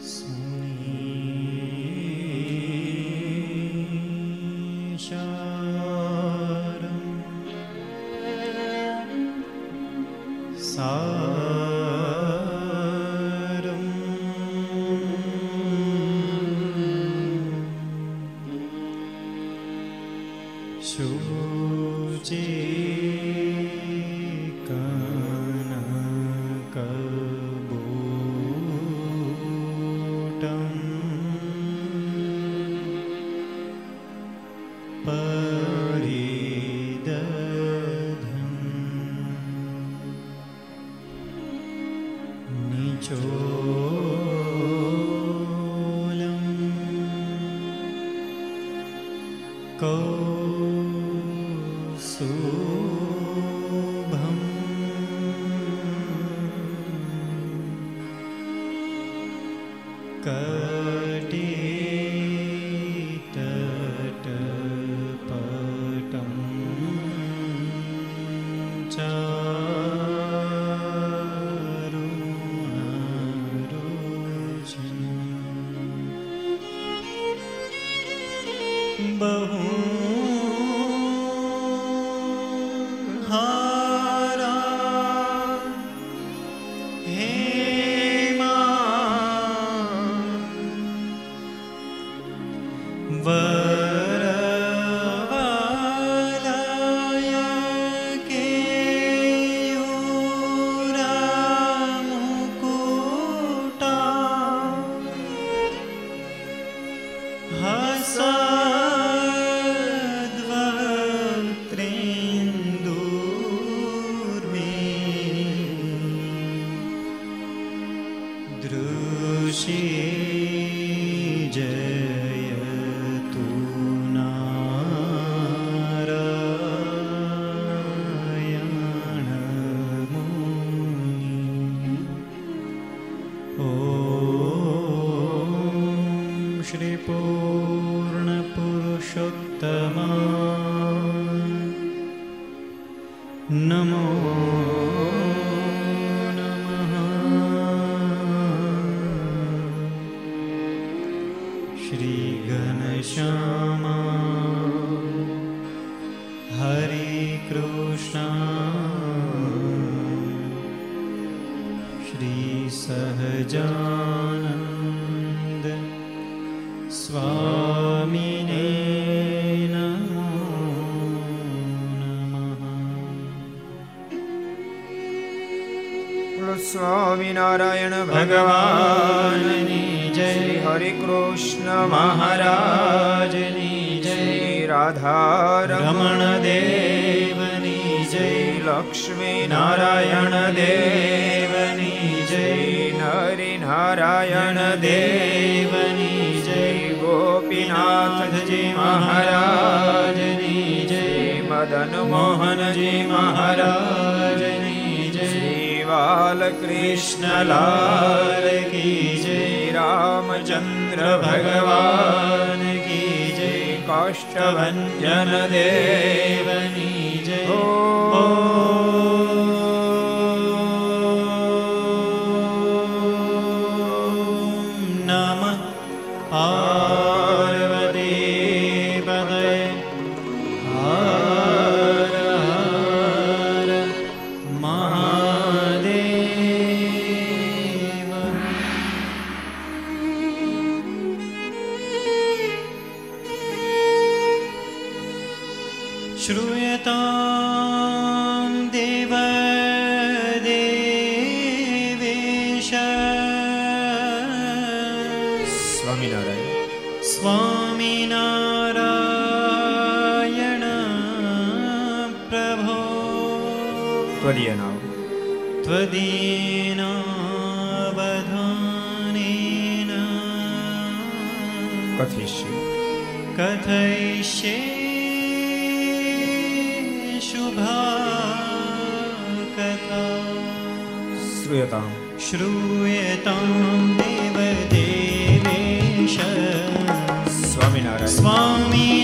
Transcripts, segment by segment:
Sim. મહારાજની જય, મદન મોહનજી મહારાજની જય. બાલકૃષ્ણલાલ કી જય, રામચંદ્ર ભગવાન કી જય, કાષ્ટભન દેવની જય. ઓ સ્વામિનારાયણ પ્રભો. ત્વદીય નામ. ત્વદીનાવધાનેન કથયિષ્યે. કથયિષ્યે શુભા કથા શ્રૂયતામ. શ્રૂયતામ. Swami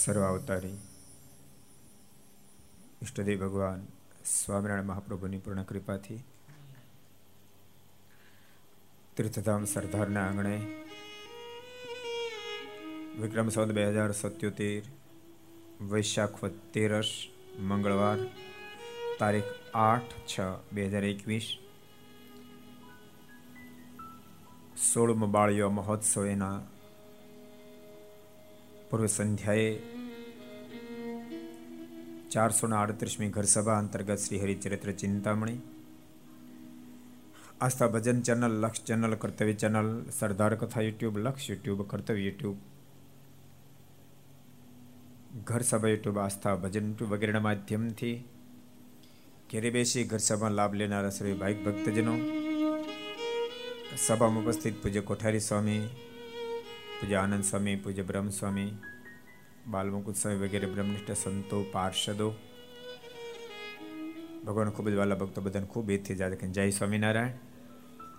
સર્વ અવતારી ઈષ્ટદેવ ભગવાન સ્વામિનારાયણ મહાપ્રભુની પૂર્ણ કૃપાથી તીર્થધામ સરદારના આંગણે વિક્રમ સંવત બે હજાર સત્યોતેર, વૈશાખ તેરસ, મંગળવાર તારીખ આઠ છ બે હજાર એકવીસ, સોળમ બાળીઓ મહોત્સવ એના પૂર્વ સંધ્યાએ ચારસો ને આડત્રીસમી ઘર સભા અંતર્ગત Shri Haricharitra Chintamani, Aastha Bhajan channel, Laksh channel, Kartavya channel, Sardar Katha YouTube, Laksh YouTube, કર્તવ્ય યુટ્યુબ ઘર સભા યુટ્યુબ, આસ્થા ભજન યુટ્યુબ વગેરેના માધ્યમથી ઘેરે બેસી ઘર સભા લાભ લેનારા શ્રી ભાઈક ભક્તજનો, સભામાં ઉપસ્થિત પૂજ્ય કોઠારી સ્વામી, પૂજ્ય આનંદ સ્વામી, પૂજ્ય બ્રહ્મ સ્વામી બાલમુકુદ સ્વામી વગેરે બ્રહ્મનિષ્ઠ સંતો, પાર્ષદો. ભગવાન ખૂબ જ વાલા ભક્તો બધાને ખૂબ એથી જાય કે જય સ્વામિનારાયણ.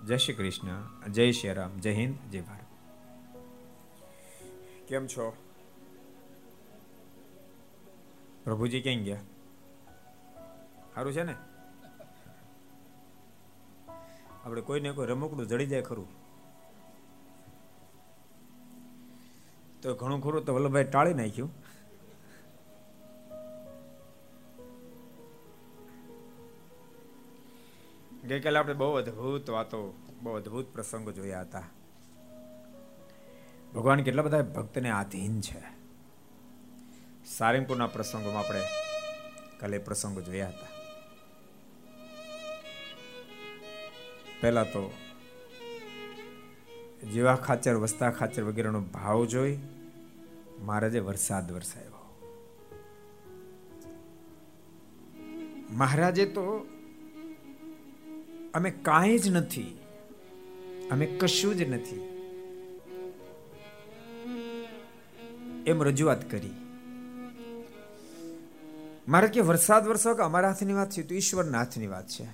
જય શ્રી કૃષ્ણ. જય શ્રી રામ. જય હિન્દ. જય ભારત. કેમ છો? પ્રભુજી ક્યાં ગયા? સારું છે ને? આપણે કોઈને કોઈ રમકડું જડી જાય ખરું. તો ઘણું ખરું તો વલ્લભભાઈ ટાળી નાખ્યું. ગઈકાલે આપણે બહુ અદ્ભુત વાતો, બહુ અદ્ભુત પ્રસંગો જોયા હતા. ભગવાન કેટલા બધા ભક્તને આધીન છે. સારંગપુરના પ્રસંગોમાં આપણે કાલે પ્રસંગો જોયા હતા. પહેલા તો જીવા ખાચર, વસ્તા ખાચર વગેરેનો ભાવ જોઈ મહારાજે વરસાદ વરસાવ્યો મહારાજે તો અમે કાંઈ જ નથી, અમે કશું જ નથી એમ રજૂઆત કરી. મારે કે વરસાદ વરસો કે અમારા હાથની વાત છે? તો ઈશ્વરના હાથની વાત છે.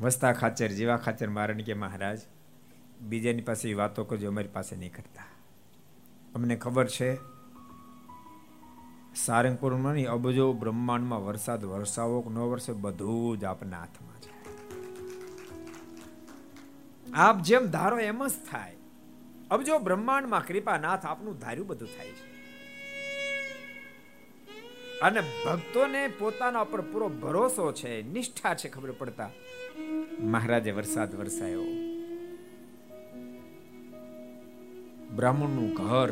વસ્તા ખાચર, જેવા ખાચર મારણ કે મહારાજ બીજાની પાસે એ વાતો કરજો, અમારી પાસે નહીં કરતા. અમને ખબર છે, સારંગપુરમાં નહીં અબજો બ્રહ્માંડમાં વરસાદ વરસાવો ન વરસે, બધું જ આપના હાથમાં છે. આપ જેમ ધારો એમ જ થાય. અબજો બ્રહ્માંડમાં કૃપાનાથ આપનું ધાર્યું બધું થાય છે. અને ભક્તોને પોતાના પર પૂરો ભરોસો છે, નિષ્ઠા છે ખબર પડતા. મહારાજે વરસાદ વરસાયો. બ્રાહ્મણનું ઘર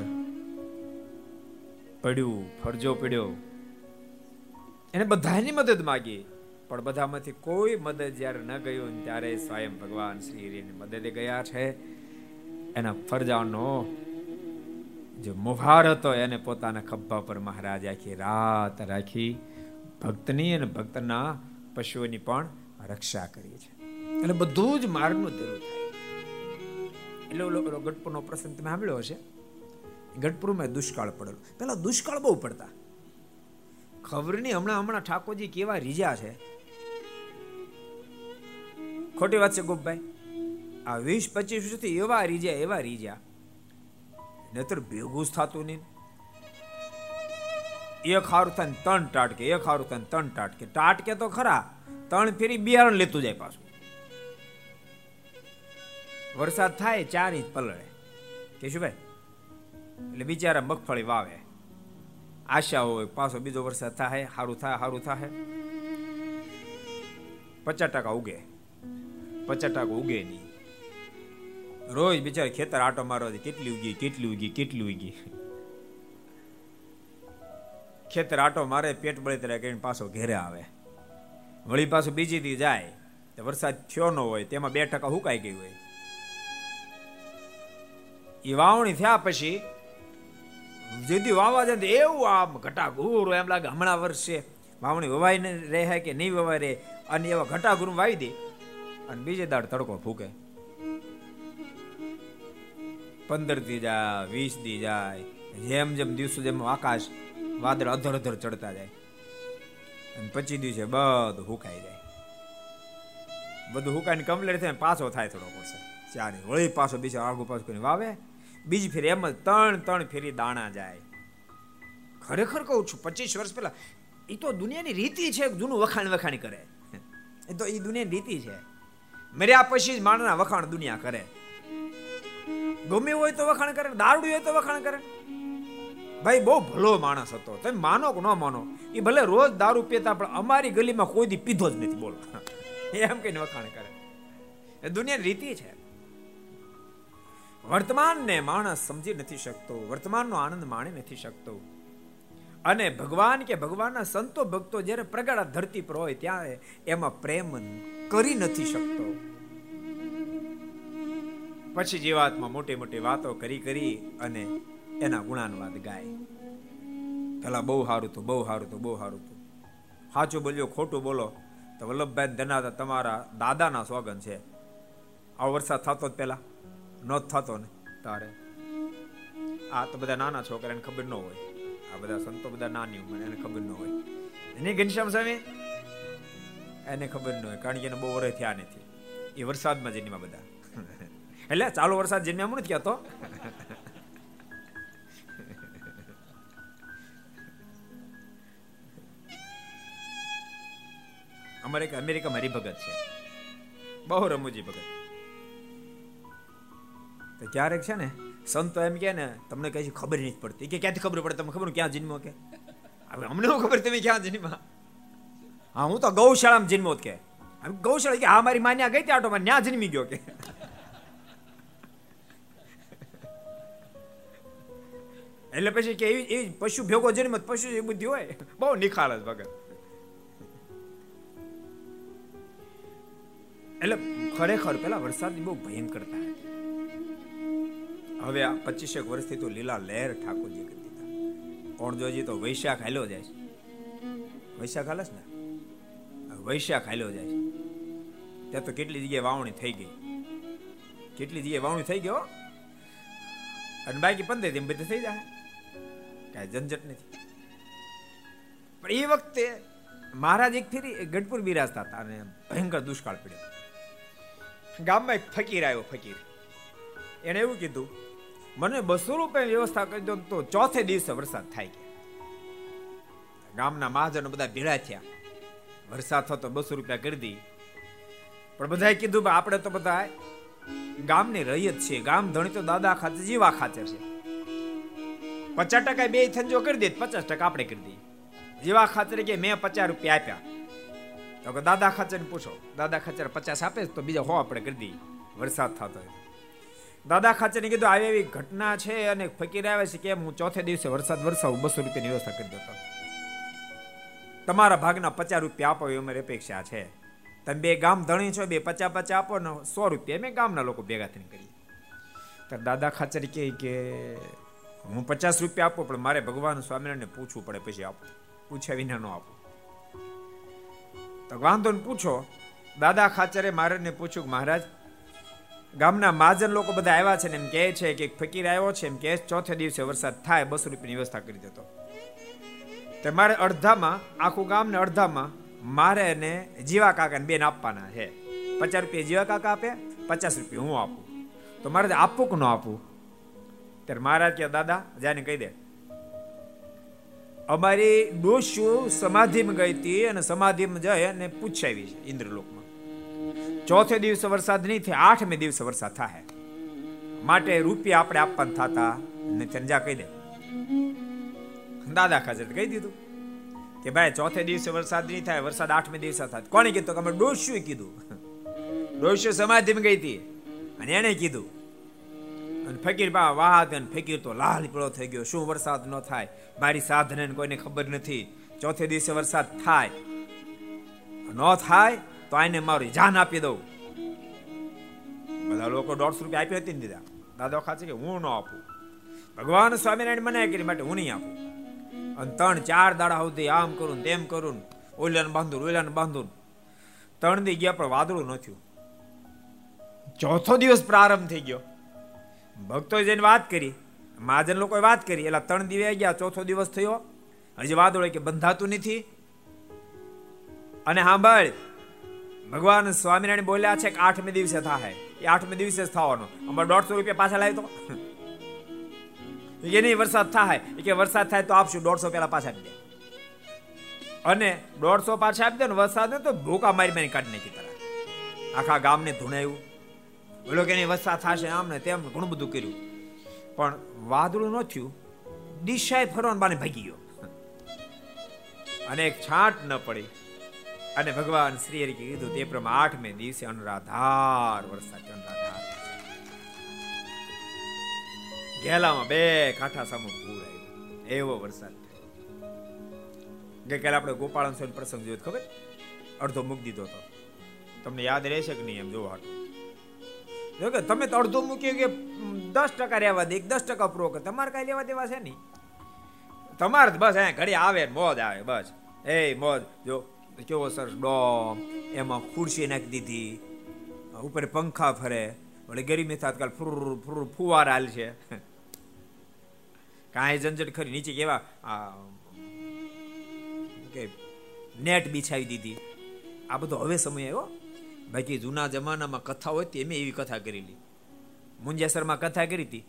પડ્યું, ફરજો પડ્યો. એને બધાની મદદ માગી, પણ બધામાંથી કોઈ મદદ જ્યારે ન ગયું ત્યારે સ્વયં ભગવાન શ્રી હરિની મદદે ગયા છે. એના ફરજાનો જે મુહાર હતો એને પોતાના ખભા પર મહારાજ આખી રાત રાખી, ભક્તની અને ભક્તના પશુઓની પણ રક્ષા કરી છે. એટલે બધું જ માર્ગનું ધીરું થાય. એટલે ઓલો ગઢપુરનો પ્રસંગ તમે સાંભળ્યો હશે? ગઢપુરમાં દુષ્કાળ પડેલો. પહેલાં દુષ્કાળ બહુ પડતા. ખબર નહીં હમણાં હમણાં ઠાકોરજી કેવા રીજા છે? ખોટી વાત છે ગોપભાઈ. આ વીસ પચીસ વર્ષથી એવા રીજા એવા રીજા નતર ભેગું જ થતું નહીં. એક હારું થાય ત્રણ ટાટકે, એક હારું થાય ત્રણ ટાટકે. ટાટકે તો ખરા, ત્રણ ફેરી બિયારણ લેતું જાય પાછું. વરસાદ થાય ચાર ઇંચ પલળે. કેશુભાઈ, એટલે બિચારા મગફળી વાવે. આશા હોય, પાછો બીજો વરસાદ થાય સારું થાય સારું થાય પચાસ ટકા ઉગે. પચાસ ટકા ઉગે નહીં. રોજ બિચારા ખેતર આટો મારવાથી કેટલી ઉગી કેટલી ઉગી કેટલી ઉગી. ખેતર આટો મારે, પેટ બળતરા કરીને પાછો ઘેરે આવે. વળી પાછું બીજી દી જાય, તો વરસાદ થયો ન હોય, તેમાં બે ટકા હુકાઈ ગઈ હોય. એ વાવણી થયા પછી જેથી વાવા જાય એવું આમ ઘટાઘૂર એમ લાગે. હમણાં વર્ષે વાવણી વવાઈ રહે કે નહીં વવાય રહે અને એવા ઘટાઘૂર વાવી દે અને બીજે દાડ તડકો ફૂકે. પંદર દી જાય, વીસ દી જાય, જેમ જેમ દિવસો જેમ આકાશ વાદળ અધર અધર ચડતા જાય. અને પચી દિવસે બધું હુકાઈ જાય. બધું હુકાઈને કમલેટ થાય પાછો થાય થોડો પડશે ચારે વળી પાછો બીજો આગુ પાછું કરીને વાવે બીજી ફેરી એમ જ ત્રણ ત્રણ ફેરી દાણા જાય. ખરેખર કહું છું, પચીસ વર્ષ પહેલા એ તો દુનિયાની રીતિ છે જૂનું વખાણ વખાણ કરે. એ તો એ દુનિયાની રીતિ છે. મર્યા પછી જ માણસના વખાણ દુનિયા કરે. ગમે હોય તો વખાણ કરે દારૂ હોય તો વખાણ કરે. ભાઈ, બહુ ભલો માણસ હતો. તમે માનો કે ન માનો એ ભલે રોજ દારૂ પીતા, પણ અમારી ગલીમાં કોઈ દી પીધો જ નથી બોલો. એમ કહીને વખાણ કરે. એ દુનિયાની રીતિ છે. વર્તમાનને માણસ સમજી નથી શકતો, વર્તમાનનો આનંદ માણી નથી શકતો. અને ભગવાન કે ભગવાનના સંતો ભક્તો જ્યારે પ્રગાડા ધરતી પર હોય ત્યારે એમાં પ્રેમ કરી નથી શકતો. પછી જીવાતમાં મોટી મોટી વાતો કરી કરી અને એના ગુણાનુવાદ ગાય. પેલા બહુ સારું હતું, બહુ સારું હતું, બહુ સારું હતું. સાચું બોલ્યો, ખોટું બોલો, તો વલ્લભભાઈ ધનાતા તમારા દાદાના સોગન છે. આવો વરસાદ થતો જ પેલા ન થતો ને તારે. આ તો બધા નાના છોકરાને ખબર ન હોય. આ બધા સંતો બધા નાની ઉંમર, એને ખબર ન હોય. એની ઘનશ્યામ સ્વામી? એને ખબર ન હોય, કારણ કે એને બહુ વર્ષ થયા નથી. એ વરસાદમાં જન્મ્યા બધા. એટલે ચાલુ વરસાદ જન્મ્યા હું નથી કહેતો અમારે એક અમેરિકામાં હરિભગત છે. બહુ રમૂજી ભગત. તો ક્યારેક છે ને, સંતો એમ કે ને, તમને કઈ ખબર નથી પડતી. કે ક્યાંથી ખબર પડે? તમને ખબર ક્યાં જન્મો કે. હવે અમને શું ખબર તમે ક્યાં જન્મા હા, હું તો ગૌશાળામાં જન્મો કે. ગૌશાળા કે, હા, મારી માન્યા ગઈ ત્યાં આટો ત્યાં જન્મી ગયો કે. એટલે પછી કે, એવી એવી પશુ ભેગો જન્મ પશુ એ બુદ્ધિ હોય. બહુ નિખાલ જ ભગત. એટલે ખરેખર પેલા વરસાદની બહુ ભયંકરતા હવે આ પચીસેક વર્ષથી તો લીલા લહેર ઠાકોરજી કરી દીધા. કોણ જોજી તો વૈશાખ હાલ્યો જાય છે. વૈશાખ હાલે ને? વૈશાખ હાલ્યો જાય છે. ત્યાં તો કેટલી જગ્યાએ વાવણી થઈ ગઈ. કેટલી જગ્યાએ વાવણી થઈ ગયો અને બાકી પંદર દિન બધે થઈ જાય. કાંઈ ઝંઝટ નથી. પણ એ વખતે મહારાજ એક ફેરી ગઢપુર બિરાજતા હતા અને ભયંકર દુષ્કાળ પડ્યો. ગામમાં એક ફકીર આવ્યો, ફકીર. એને એવું કીધું મને બસો રૂપિયા વ્યવસ્થા કરી દો તો ચોથે દિવસે વરસાદ થાય ગયા ગામના મહાજનો બધા ભેળા થયા. વરસાદ થતો બસો રૂપિયા કરી દી. પણ બધાએ કીધું આપણે તો બધા ગામની રૈયત છે ગામ ધણી તો દાદા ખાતે, જીવા ખાતે છે. પચાસ ટકા બે થંજો કરી દે, પચાસ ટકા આપણે કરી દઈએ. જેવા ખાતર કે મેં પચાસ રૂપિયા આપ્યા. તો દાદા ખાચર પૂછો. દાદા ખાચર પચાસ આપે તો બીજા હો આપણે કરી દઈએ. વરસાદ થતો હોય દાદા ખાચરે કીધું, આવી એવી ઘટના છે અને ફકીર આવે છે કે હું ચોથે દિવસે વરસાદ વરસાવું, બસો રૂપિયાની વ્યવસ્થા કરી દેતો. તમારા ભાગના પચાસ રૂપિયા આપો એ અમારી અપેક્ષા છે. તમે બે ગામ ધણી છો, બે પચાસ પચાસ આપો ને સો રૂપિયા. મેં ગામના લોકો ભેગા થઈને કરી ત્યારે દાદા ખાચર કહે કે, હું પચાસ રૂપિયા આપું, પણ મારે ભગવાન સ્વામિનારાયણને પૂછવું પડે, પછી આપું. પૂછ્યા વિના ન આપું. તો વાંધો ને પૂછો. દાદા ખાચરે મારે પૂછ્યું કે મહારાજ ગામના મહાજન લોકો બધા આવ્યા છે ને એમ કહે છે કે ફકીર આવ્યો છે, એમ કે ચોથે દિવસે વરસાદ થાય, બસો રૂપિયાની વ્યવસ્થા કરી દેતો તે. મારે અડધામાં, આખું ગામને અડધામાં મારે એને જીવા કાકાને બેન આપવાના છે. પચાસ રૂપિયા જીવા કાકા આપે, પચાસ રૂપિયા હું આપું. તો મારે આપવું કે ન આપવું? ત્યારે મહારાજ કે દાદા, જાને કહી દે. અમારી ડોશું સમાધિમાં ગઈ હતી અને સમાધિમાં જઈ અને પૂછાવી છે ઇન્દ્રલોકમાં. ચોથે દિવસે વરસાદ નહીં થાય, આઠમે દિવસે વરસાદ થાય. માટે રૂપિયા આપણે આપવાના થતા ને ચંજા કહી દે. દાદા ખાજર કહી દીધું કે ભાઈ, ચોથે દિવસે વરસાદ નહીં થાય, વરસાદ આઠમે દિવસે થાય. કોણે કીધું કે અમે ડોશું કીધું. ડોશું સમાધિમાં ગઈ હતી. અને એને કીધું, અને ફકીર બા વાહ અને ફકીર તો લાલ પીળો થઈ ગયો. શું વરસાદ ન થાય? મારી સાધને કોઈને ખબર નથી. ચોથે દિવસે વરસાદ થાય. ન થાય તો આને મારી જાન આપી દઉં. બધા લોકો દોઢસો રૂપિયા આપી હતી ને દીધા. દાદા ખાચે કે હું ન આપું. ભગવાન સ્વામિનારાયણ મને કરી માટે હું નહીં આપું. અને ત્રણ, ચાર દાડા સુધી આમ કરું તેમ કરું ઓલાને બાંધું ઓલાને બાંધું ત્રણ દી ગયા પણ વાદળું ન થયું. ચોથો દિવસ પ્રારંભ થઈ ગયો. ભક્તોએ જઈને વાત કરી, મહાજન લોકોએ વાત કરી એટલે ત્રણ દિવસ ગયા, ચોથો દિવસ થયો. હજી વાદળો કે બંધાતું નથી. અને સાંભળ ભગવાન સ્વામિનારાયણ બોલ્યા છે કે આઠમે દિવસે થાય. એ આઠમે દિવસે જ થવાનો. અમારે દોઢસો રૂપિયા પાછા લાવી તો. એ નહીં, વરસાદ થાય. કે વરસાદ થાય તો આપશું, દોઢસો પેલા પાછા આપી દે. અને દોઢસો પાછા આપી દે ને વરસાદ તો ભૂકા મારી મારી કાઢી નાખી તારા. આખા ગામને ધૂણાયું. બોલો કે વરસાદ થશે આમ ને તેમ ઘણું બધું કર્યું. પણ વાદળું ન થયું. દિશાએ ફરવાનું બાને ભાગી ગયો. અને એક છાંટ ન પડી. અને ભગવાન શ્રી હરિ કીધું તે પ્રમાણે આઠમે દિવસે અનુરાધાર વરસાદ અનુરાધાર. ગેલામાં બે કાંઠા સામે પૂર આવ્યું એવો વરસાદ ગઈકાલે આપણે ગોપાળન સ્વામી પ્રસંગ જોયો, ખબર? અડધો મૂકી દીધો હતો. તમને યાદ રહેશે કે નહીં એમ જોવા જો કે તમે તો અડધો મૂક્યો કે દસ ટકા રહેવા દે દસ ટકા પૂરો કરે. તમારે કઈ લેવા દેવા છે નહીં. તમારે બસ અહીંયા ઘડી આવે મોજ આવે, બસ. એ મોજ, જો કેવો સરસ ડોમ, એમાં ખુરશી નાખી દીધી, ઉપર પંખા ફરે, વળી ગરમી કાલ ફુર ફુર, ફુવાર હાલ છે. કાંઈ ઝંઝટ ખરી. નીચે કેવા કે નેટ બિછાવી દીધી. આ બધો હવે સમય આવ્યો. બાકી જૂના જમાનામાં કથા હોય એમ એવી કથા કરેલી. મુંજેસરમાં કથા કરી હતી.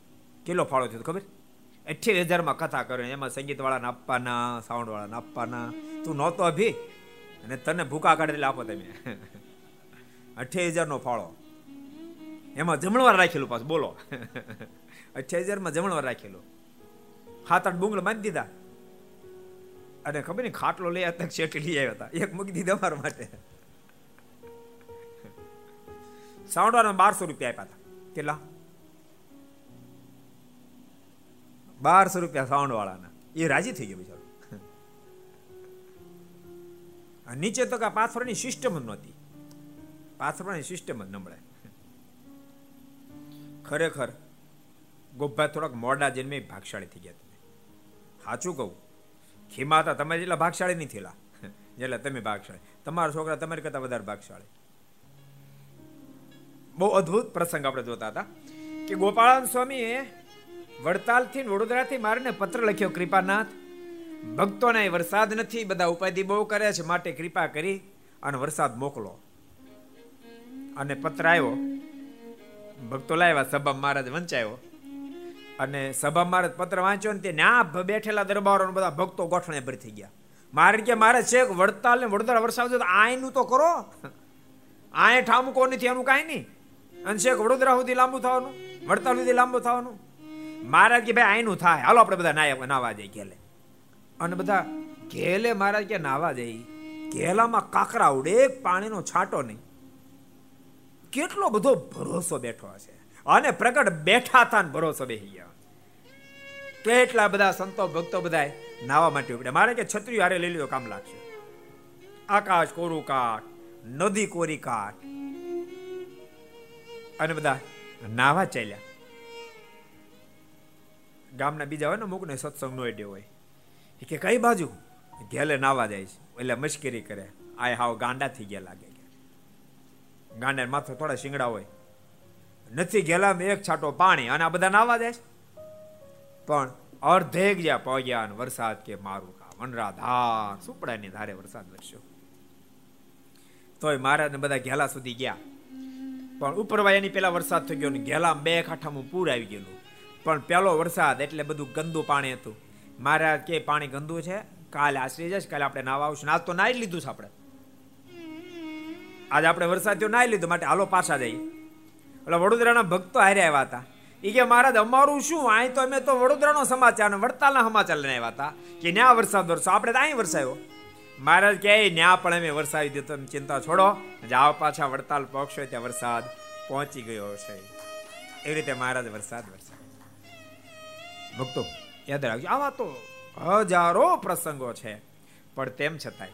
કેટલો ફાળો થયો ખબર? અઠ્યાવીસ હજારમાં કથા કરે. એમાં સંગીતવાળાને આપવાના, સાઉન્ડવાળાને આપવાના. તું નહોતો અભી? અને તને ભૂકા કાઢેલા આપો તમે. અઠ્યાવીસ હજારનો ફાળો. એમાં જમણવાર રાખેલું પાછું, બોલો. અઠ્યાવીસ હજારમાં જમણવાર રાખેલું. હાથ આઠ બુંગળ બાંધી દીધા. અને ખબર નહીં, ખાટલો લઈ આવતા શેઠી લઈ આવ્યા હતા. એક મૂકી દીધા અમારા માટે. સાવડાના બારસો રૂપિયા આપ્યા હતા. કેટલા? બારસો રૂપિયા સાઉન્ડ વાળાના એ રાજી થઈ ગયો બિચારો. નીચે તો કે પાથરની સિસ્ટમ જ નહોતી. પાથરવાની સિસ્ટમ જ નબળે ખરેખર ગોભા થોડાક મોડા જન્મે ભાગશાળી થઈ ગયા તમે. સાચું કહું. ખીમાતા તમે જેટલા ભાગશાળી નહીં થયેલા. જેટલા તમે ભાગશાળી. તમારા છોકરા તમારી કરતા વધારે ભાગશાળી. બહુ અદ્ભુત પ્રસંગ આપણે જોતા હતા કે ગોપાળાન સ્વામીએ વડતાલથી વડોદરાથી મારીને પત્ર લખ્યો, કૃપાનાથ ભક્તોને વરસાદ નથી, બધા ઉપાધિ બહુ કરે છે, માટે કૃપા કરી અને વરસાદ મોકલો. અને પત્ર આવ્યો. ભક્તો લાવ્યા, સભા મહારાજ વંચાયો. અને સભા મહારાજ પત્ર વાંચ્યો ને ત્યાં બેઠેલા દરબારો બધા ભક્તો ગોઠણે ભરી થઈ ગયા. મારે કે મારે છે વડતાલ ને વડોદરા વરસાદ આયનું તો કરો. આય ઠામકો નથી, એનું કાંઈ નહીં. અને છેક વડોદરા સુધી લાંબુ થવાનું, વડતાલ સુધી લાંબુ થવાનું. મહારાજ કે ભાઈ આયનું થાય. હાલો આપણે બધા નાવા જઈએ ઘેલે. અને બધા ઘેલે મહારાજ કે નાવા જઈ ઘેલામાં કાકરા ઉડે પાણીનો છાંટો નહીં. કેટલો બધો ભરોસો બેઠો હશે. અને પ્રગટ બેઠા હતા ભરોસો બેસી ગયા. કેટલા બધા સંતો, ભક્તો બધા નાવા માટે ઉપડ્યા. મારે કે છત્રી હારે લઈ લ્યો, કામ લાગશે. આકાશ કોરું કાટ, નદી કોરી કાટ. અને બધા નાવા ચાલ્યા. ગામના બીજા હોય ને મૂકને સત્સંગ નો એડ્યો હોય. કે કઈ બાજુ? ઘેલે નાવા જાય છે. એટલે મશ્કરી કરે. આ હાવ ગાંડા થઈ ગયા લાગે ગાંડા માથે થોડા શિંગડા હોય. નથી ગેલામાં એક છાંટો પાણી અને આ બધા નાવા જાય પણ અર્ધે ગયા પગ્યા ને વરસાદ કે મારું કા વનરાધાર સુપડાની ધારે વરસાદ વરસ્યો. તોય મહારાજને બધા ઘેલા સુધી ગયા. પણ ઉપરવાય એની પેલા વરસાદ થઈ ગયો ને ઘેલા બે કાંઠામાં પૂર આવી ગયેલું. પણ પેલો વરસાદ એટલે બધું ગંદુ પાણી હતું. મહારાજ કે પાણી ગંદુ છે, કાલે આશરી જશે કાલે આપણે નાવા આવશું. આજ તો નાઈ લીધું છે આપણે. આજે આપણે વરસાદ થયો નાઈ લીધું, માટે હાલો પાછા જઈએ. એટલે વડોદરાના ભક્તો હારે આવ્યા હતા. એ કે મહારાજ, અમારું શું? અહીં તો અમે તો વડોદરાનો સમાચાર અને વડતાલના સમાચાર લઈને આવ્યા હતા. કે ન્યા વરસાદ વરસો આપણે તો અહીં વરસાયો. મહારાજ કહે ન્યા પણ અમે વરસાવી દીધો તમે ચિંતા છોડો. જાઓ પાછા વડતાલ પહોંચશો ત્યાં વરસાદ પહોંચી ગયો હશે. એવી રીતે મહારાજ વરસાદ વરસાદ ભક્તો યાદ રાખજો, આવા તો હજારો પ્રસંગો છે, પણ તેમ છતાંય,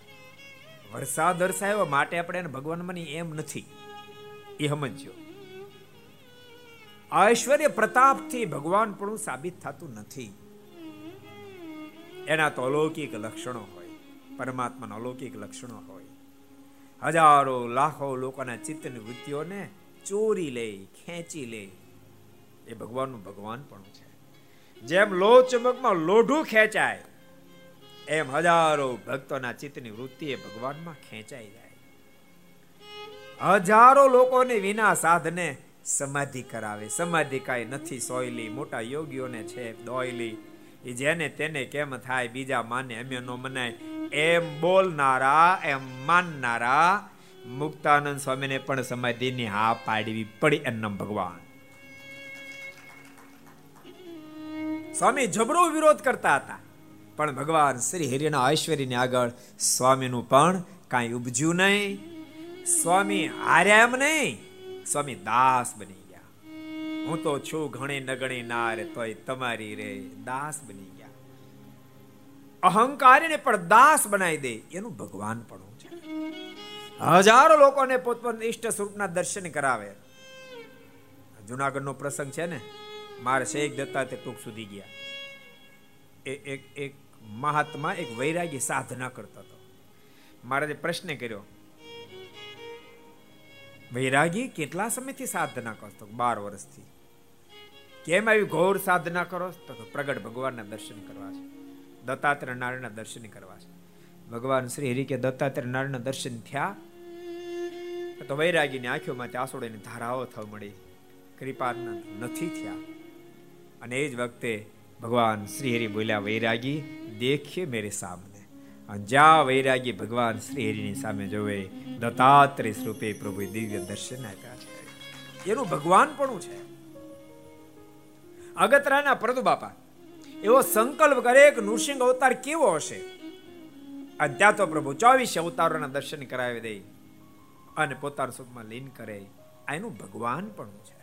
વરસાદ દર્શાવ્યો માટે આપણે એને ભગવાન મની એમ નથી. એ સમજ્યો ઐશ્વર્ય પ્રતાપથી ભગવાન પણ સાબિત થતું નથી. એના તો અલૌકિક લક્ષણો હોય, પરમાત્માના અલૌકિક લક્ષણો હોય. હજારો, લાખો લોકોના ચિત્તની વૃત્તિઓને ચોરી લે, ખેંચી લે. એ ભગવાનનું ભગવાન પણ છે. જેમ લો ચમકમાં લોઢું ખેંચાય, એમ હજારો ભક્તોના ચિત્તની વૃત્તિ એ ભગવાનમાં ખેંચાઈ જાય. હજારો લોકોને વિના સાધને સમાધિ કરાવે. સમાધિ કાંઈ નથી સોયલી. મોટા યોગીઓને છે દોયલી. એ જેને તેને કેમ થાય બીજા માને અમે નો મનાય. એમ બોલનારા, એમ માનનારા મુક્તાનંદ સ્વામીને પણ સમાધિની હા પાડવી પડી એમ ભગવાન. સ્વામી જબરો વિરોધ કરતા હતા. પણ ભગવાન શ્રી હરિના ઐશ્વર્યની આગળ સ્વામીનું પણ કાંઈ ઉપજ્યું નહીં. સ્વામી હાર્યા એમ નહીં. સ્વામી દાસ બની ગયા. હું તો છું ઘણી નગણી ના રે તોય તમારી રે દાસ બની ગયા. અહંકારીને પણ દાસ બનાવી દે, એનું ભગવાન પણ છે હજારો લોકોને પોતપોતાના ઈષ્ટ સ્વરૂપના દર્શન કરાવે. જુનાગઢનો પ્રસંગ છે ને? મારે શેખ દત્તા તે ટૂંક સુધી ગયા. એ એક એક મહાત્મા એક વૈરાગી સાધના કરતો હતો. મહારાજે પ્રશ્ન કર્યો, વૈરાગી કેટલા સમયથી સાધના કરતો? બાર વર્ષથી. કેમ આવી ઘોર સાધના કરો તો પ્રગટ ભગવાનના દર્શન કરવા છે. દત્તાત્રેય નારાયણના દર્શન કરવા છે. ભગવાન શ્રી હરિ કે દત્તાત્રેય નારાયણના દર્શન થયા? તો વૈરાગીની આંખોમાંથી આસોડીની ધારાઓ થવા મળી. કૃપા નથી થયા. અને એ જ વખતે ભગવાન શ્રી હરિ બોલ્યા, વૈરાગી, દેખીએ મેરે સામને. જ્યાં વૈરાગી ભગવાન શ્રી હરિની સામે જોવે, દત્તાત્રેય સ્વરૂપે પ્રભુ દિવ્ય દર્શન આપ્યા છે. એનું ભગવાન પણ છે. અગતરાના પ્રદુ બાપા એવો સંકલ્પ કરે કે નૃસિંહ અવતાર કેવો હશે? અને તો પ્રભુ ચોવીસ અવતારોના દર્શન કરાવી દે અને પોતાના સુખમાં લીન કરે. એનું ભગવાન પણ છે.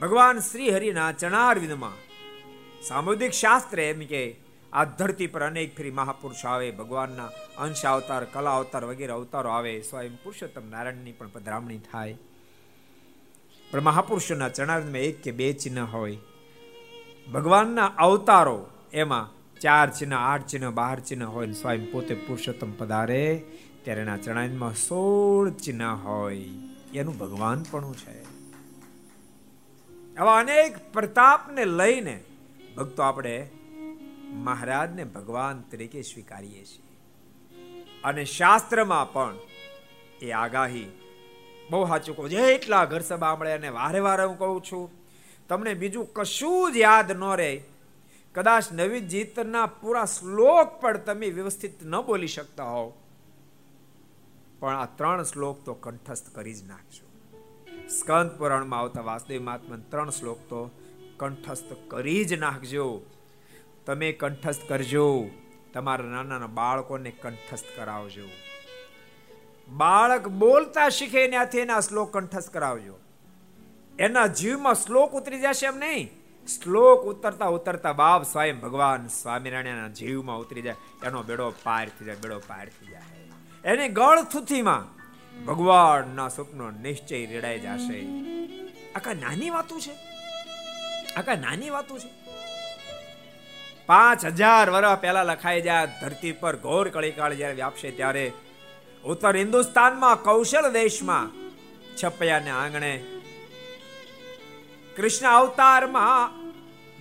ભગવાન શ્રી હરિના ચણારવિંદમાં. સામુદિક શાસ્ત્ર એમ કે, આ ધરતી પર અનેક ફરી મહાપુરુષ આવે, ભગવાનના અંશ અવતાર કલા અવતાર વગેરે અવતારો આવે, સ્વયં પુરુષોત્તમ નારાયણની પણ પધરામણી થાય. પણ મહાપુરુષોના ચરણારવિંદમાં એક કે બે ચિહ્ન હોય. ભગવાનના અવતારો, એમાં ચાર ચિહ્ન, આઠ ચિહ્ન, બાર ચિહ્ન હોય સ્વયં પોતે પુરુષોત્તમ પધારે, ત્યારે એના ચરણામાં સોળ ચિહ્ન હોય. એનું ભગવાન પણ છે. આવા અનેક પ્રતાપને લઈને ભક્તો આપણે મહારાજને ભગવાન તરીકે સ્વીકારીએ છીએ. અને શાસ્ત્રમાં પણ એ આગાહી બહુ સાચું કહું જેટલા ઘર સભા મળે અને વારે વારે હું કહું છું, તમને બીજું કશું જ યાદ ન રહે. કદાચ નવી જીતના પૂરા શ્લોક પણ તમે વ્યવસ્થિત ન બોલી શકતા હોવ. પણ આ ત્રણ શ્લોક તો કંઠસ્થ કરી જ નાખજો. સ્કંદ પુરાણમાં આવતા વાસુદેવ મહાત્મા ત્રણ શ્લોક તો કંઠસ્થ કરી જ નાખજો. તમે કંઠસ્થ કરજો. તમારા નાના નાના બાળકોને કંઠસ્થ કરાવજો. બાળક બોલતા શીખે ત્યાંથી એના શ્લોક કંઠસ્થ કરાવજો. એના જીવમાં શ્લોક ઉતરી જશે એમ નહીં. શ્લોક ઉતરતા ઉતરતા બાપ સ્વયં ભગવાન સ્વામિનારાયણના જીવમાં ઉતરી જાય. એનો બેડો પાર થઈ જાય, બેડો પાર થઈ જાય. એની ગળ થુથીમાં ભગવાનના સ્વપ્નો નિશ્ચય રેડાઈ જશે. આખા નાની વાતો છે. આખા નાની વાતો છે. પાંચ હજાર વર્ષ પહેલા લખાઈ જાય ધરતી પર ઘોર કળીકાળ જ્યારે વ્યાપશે ત્યારે ઉત્તર હિન્દુસ્તાનમાં કૌશલ દેશમાં છપૈયાને આંગણે કૃષ્ણ અવતારમાં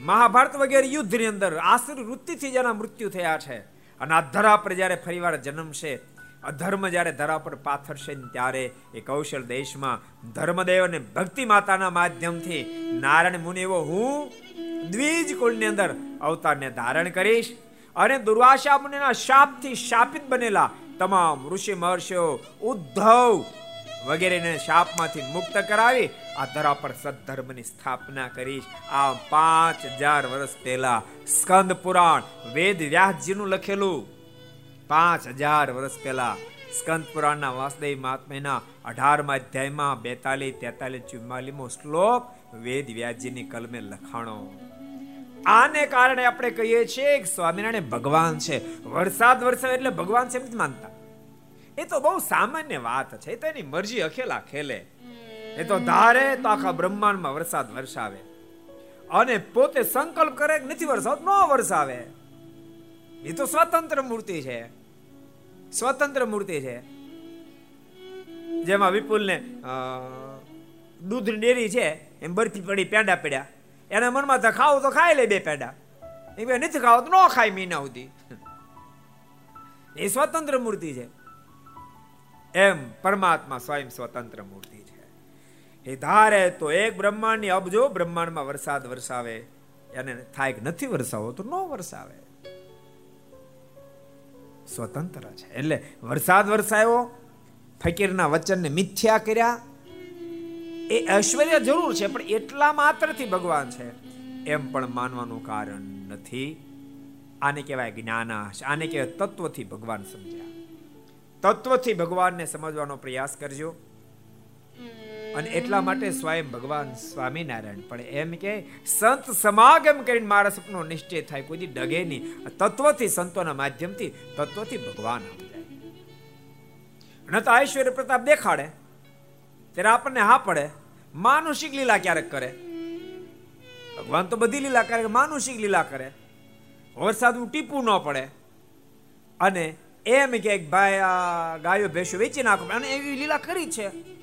મહાભારત વગેરે યુદ્ધની અંદર આસુર વૃત્તિથી જેના મૃત્યુ થયા છે. અને આ ધરા પર જ્યારે ફરીવાર જન્મશે અધર્મ જ્યારે ધરા પર પાથરશે ત્યારે એ કૌશલ દેશમાં ધર્મદેવ અને ભક્તિ માતાના માધ્યમથી નારાયણ મુનિ એવો હું દ્વિજ કુળની અંદર અવતારને ધારણ કરીશ અને દુર્વાસા મુનિના શાપથી શાપિત બનેલા તમામ ઋષિ મહર્ષિઓ ઉદ્ધવ વગેરેને શાપમાંથી મુક્ત કરાવી આ ધરા પર સદ્ધર્મની સ્થાપના કરીશ. આ પાંચ હજાર વર્ષ પહેલા સ્કંદ પુરાણ વેદ વ્યાસજીનું લખેલું પાંચ હજાર વર્ષ પહેલા સ્કંદ પુરાણના વાસદેવ મહાત્માના અઢારમા અધ્યાયમાં બેતાલીસ, તેતાલીસ, ચુમ્માલીમો શ્લોક વેદ વ્યાસજીની કલમે લખાણો. આને કારણે આપણે કહીએ છીએ કે સ્વામિનારાયણ ભગવાન છે. વરસાદ વરસાવે એટલે ભગવાન છે નથી માનતા. એ તો બહુ સામાન્ય વાત છે. એ તો એની મરજી અખેલા ખેલે એ તો ધારે તો આખા બ્રહ્માંડમાં વરસાદ વરસાવે. અને પોતે સંકલ્પ કરે નથી વરસાદ ન વરસાવે. એ તો સ્વતંત્ર મૂર્તિ છે. સ્વતંત્ર મૂર્તિ છે. જેમાં વિપુલને દૂધ ડેરી છે, એમ બરફી પડી પેંડા પડ્યા. એના મનમાં તો ખાવું તો ખાઈ લે બે પેંડા. એ બે નથી ખાવ તો ન ખાય મહિના સુધી. એ સ્વતંત્ર મૂર્તિ છે. એમ પરમાત્મા સ્વયં સ્વતંત્ર મૂર્તિ છે. એ ધારે તો એક બ્રહ્માંડની અબજો બ્રહ્માંડમાં વરસાદ વરસાવે. એને થાય કે નથી વરસાવો તો ન વરસાવે. સ્વતંત્ર છે. એટલે વરસાદ વરસાયો, ફકીરના વચનને મિથ્યા કર્યા. એ ઐશ્વર્ય જરૂર છે, પણ એટલા માત્રથી ભગવાન છે. એમ પણ માનવાનું કારણ નથી. આને કહેવાય જ્ઞાનાશ. આને કહેવાય તત્વથી ભગવાન સમજ્યા. તત્વથી ભગવાનને સમજવાનો પ્રયાસ કરજો. અને એટલા માટે સ્વયં ભગવાન સ્વામિનારાયણ. પણ એમ કે સંત સમાગમ કરીને મારા સપનો નિશ્ચય થાય, કોઈ ડગે નહીં. તત્વથી, સંતોના માધ્યમથી, તત્વથી ભગવાન આવી જાય. ન તો ઐશ્વર્ય પ્રતાપ દેખાડે, ત્યારે આપણને હા પડે. માનુષિક લીલા ક્યારેક કરે? ભગવાન તો બધી લીલા કરે માનુષિક લીલા કરે. વરસાદ ટીપું ન પડે. અને એમ કે ભાઈ આ ગાયો ભેંસો વેચી નાખો. અને એવી લીલા કરી છે.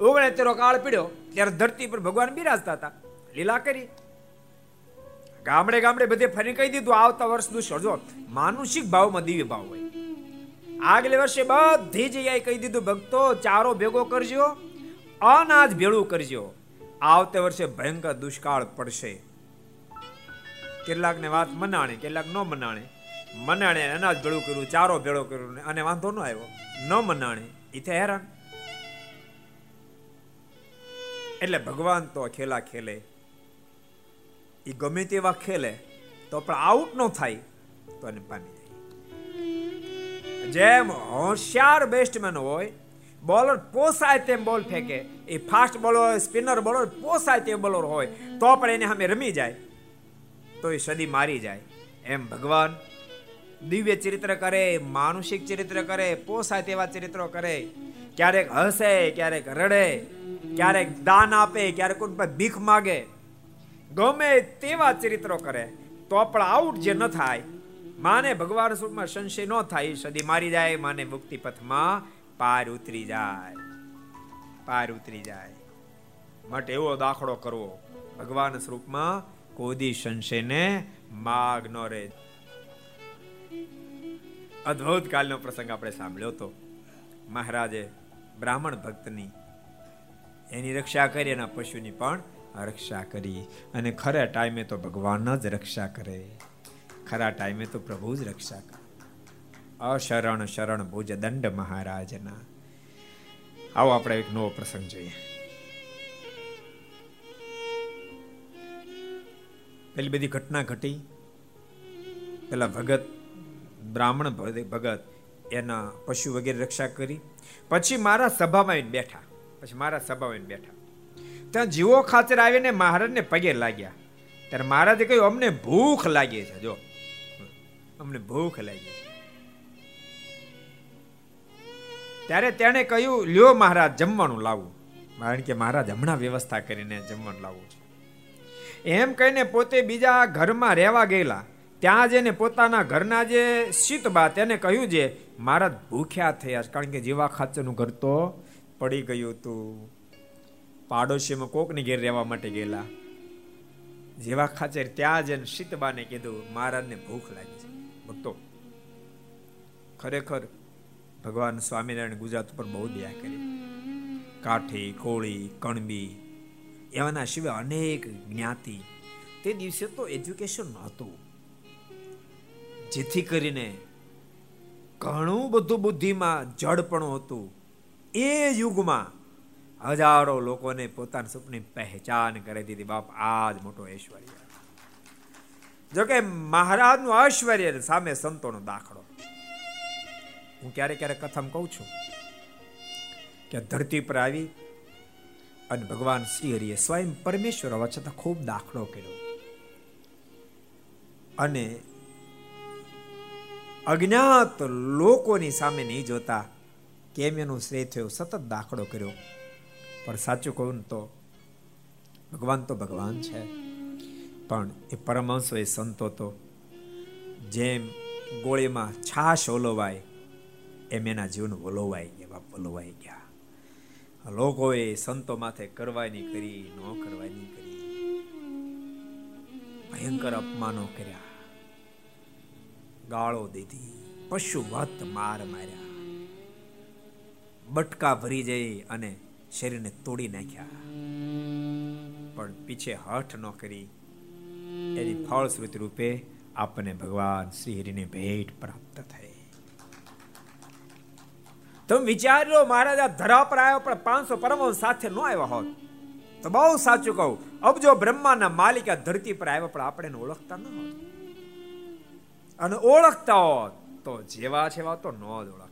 ઓગણે તેરો કાળ પીડ્યો, ત્યારે ધરતી પર ભગવાન બિરાજતા હતા. લીલા કરી. ગામડે ગામડે બધે ફરી કહી દીધું, આવતા વર્ષ દુષ્ય જો માનુષિક ભાવમાં દિવ્ય ભાવ હોય. આગલે વર્ષે બધી જગ્યાએ કહી દીધું, ભક્તો, ચારો ભેગો કરજો, અનાજ ભેળું કરજો. આવતે વર્ષે ભયંકર દુષ્કાળ પડશે. કેટલાકને વાત મનાણે, કેટલાક ન મનાણે. મનાણે અનાજ ભેળું કર્યું, ચારો ભેળો કર્યો, અને વાંધો ન આવ્યો. ન મનાણે. એ હેરાન. એટલે ભગવાન તો ખેલા ખેલે. એ ગમે તેવા ખેલે, તો પણ આઉટ ન થાય, તો એને પામી જાય. જેમ હોશિયાર બેસ્ટમેન હોય બોલર પોસાય તેમ બોલ ફેંકે, એ ફાસ્ટ બોલર સ્પિનર બોલર પોસાય તે બોલર હોય, તો પણ એને સામે રમી જાય, તો એ સદી મારી જાય. એમ ભગવાન દિવ્ય ચરિત્ર કરે, માનુષિક ચરિત્ર કરે, પોસાય તેવા ચરિત્રો કરે. ક્યારેક હસે, ક્યારેક રડે ક્યારેક દાન આપે, ક્યારેક કોઈ પર ભીખ માગે. ગમે તેવા ચરિત્રો કરે, તો પણ આઉટ જે ન થાય. માને ભગવાન સ્વરૂપમાં સંશય ન થાય સદી મારી જાય, માને મુક્તિ પથમાં પાર ઉતરી જાય. પાર ઉતરી જાય. માટે એવો દાખલો કરવો. ભગવાન સ્વરૂપમાં કોદી સંશયને માગ ન રહે અદ્ભુત કાલનો પ્રસંગ આપણે સાંભળ્યો હતો મહારાજે બ્રાહ્મણ ભક્તની એની રક્ષા કરી એના પશુની પણ રક્ષા કરી. અને ખરા ટાઈમે તો ભગવાન જ રક્ષા કરે. ખરા ટાઈમે તો પ્રભુ જ રક્ષા કરે. અશરણ શરણ ભુજ દંડ મહારાજના. આવો આપણે એક નવો પ્રસંગ જોઈએ. પેલી બધી ઘટના ઘટી. પેલા ભગત, બ્રાહ્મણ ભગત એના પશુ વગેરે રક્ષા કરી. પછી મારા સભામાં બેઠા. પછી મારા સભામાં બેઠા. ત્યાં જીવો ખાચર આવીને મહારાજને પગે લાગ્યા. ત્યારે મહારાજે કહ્યું, અમને ભૂખ લાગી છે, જો. અમને ભૂખ લાગી છે. ત્યારે તેણે કહ્યું, લ્યો મહારાજ, જમવાનું લાવું. કારણ કે મહારાજ હમણાં વ્યવસ્થા કરીને જમવાનું લાવવું છે. એમ કહીને પોતે બીજા ઘરમાં રહેવા ગયેલા. ત્યાં જઈને પોતાના ઘરના જે શીતબા, તેને કહ્યું છે મહારાજ ભૂખ્યા થયા કારણ કે જીવા ખાચરનું ઘર તો પડી ગયું હતું પાડોશીમાં કોકની ઘેર રહેવા માટે ગયેલા. જેવા ખાચર ત્યાં જઈને શીતબાને કીધું, મહારાજને ભૂખ લાગી છે. ભક્તો, ખરેખર ભગવાન સ્વામિનારાયણ ગુજરાત ઉપર બહુ દયા કરી. કાઠી, કોળી, કણબી, એવાના સિવાય અનેક જ્ઞાતિ. તે દિવસે તો એજ્યુકેશન નહોતું જેથી કરીને ઘણું બધું બુદ્ધિમાં જડપણું હતું. એ યુગમાં હજારો લોકોને પોતાના સુખની પહેચાન કરી દીધી. બાપ આ જ મોટો ઐશ્વર્ય. જોકે મહારાજનું ઐશ્વર્ય સામે સંતોનો દાખલો. હું ક્યારેક ક્યારેક કથામાં કહું છું કે ધરતી પર આવી અને ભગવાન શ્રી હરિએ સ્વયં પરમેશ્વર હોવા છતાં ખૂબ દાખલો કર્યો. અને અજ્ઞાત લોકોની સામે નહીં જોતા કેમ એનો શ્રેય થયો, સતત દાખલો કર્યો. પણ સાચું કહું તો ભગવાન તો ભગવાન છે. પણ એ પરમહંસો એ સંતો તો જેમ ગોળીમાં છાશ ઓલોવાય, એમ એના જીવન વલોવાઈ ગયા વલોવાઈ ગયા. લોકોએ સંતો માથે કરવાની કરી, ન કરવાની કરી. ભયંકર અપમાનો કર્યા. ગાળો દીધી પશુ વત માર માર્યા. બટકા ભરી જઈ અને શરીરને તોડી નાખ્યા. પણ પીછે હઠ ન કરી. એની ફળશ્રુતિ રૂપે આપણને ભગવાન શ્રી હરિની ભેટ પ્રાપ્ત થઈ. તમે વિચાર્યો મહારાજ, આ ધરા પર આવ્યો પણ પાંચસો પરમહંસ સાથે ન આવ્યા હોત. તો બહુ સાચું કહું અબજો બ્રહ્માના માલિક આ ધરતી પર આવ્યા પણ આપણે ઓળખતા ન હોત. અને ઓળખતા હોત તો જેવા છેવા તો ન જ ઓળખતા હોત